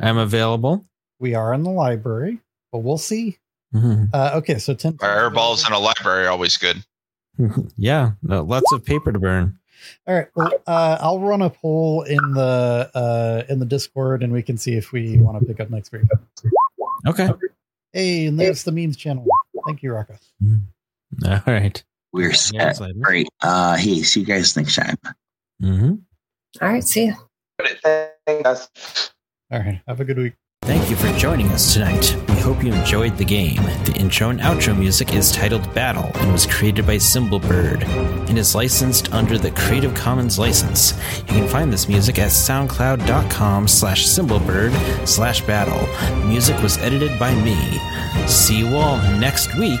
I'm available. We are in the library, but we'll see. Mhm. Uh, okay, so ten Fireballs in a library are always good. yeah. no, lots of paper to burn. All right. Well, uh, I'll run a poll in the uh, in the Discord, and we can see if we want to pick up next week. Okay. Hey, and there's the memes channel. Thank you, Raka. All right. We're set. it's Great. Uh, hey, see you guys next time. Mhm. All right. See you. All right. Have a good week. Thank you for joining us tonight. We hope you enjoyed the game. The intro and outro music is titled Battle and was created by Symbolbird and is licensed under the Creative Commons license. You can find this music at soundcloud.com slash symbolbird slash battle. The music was edited by me. See you all next week.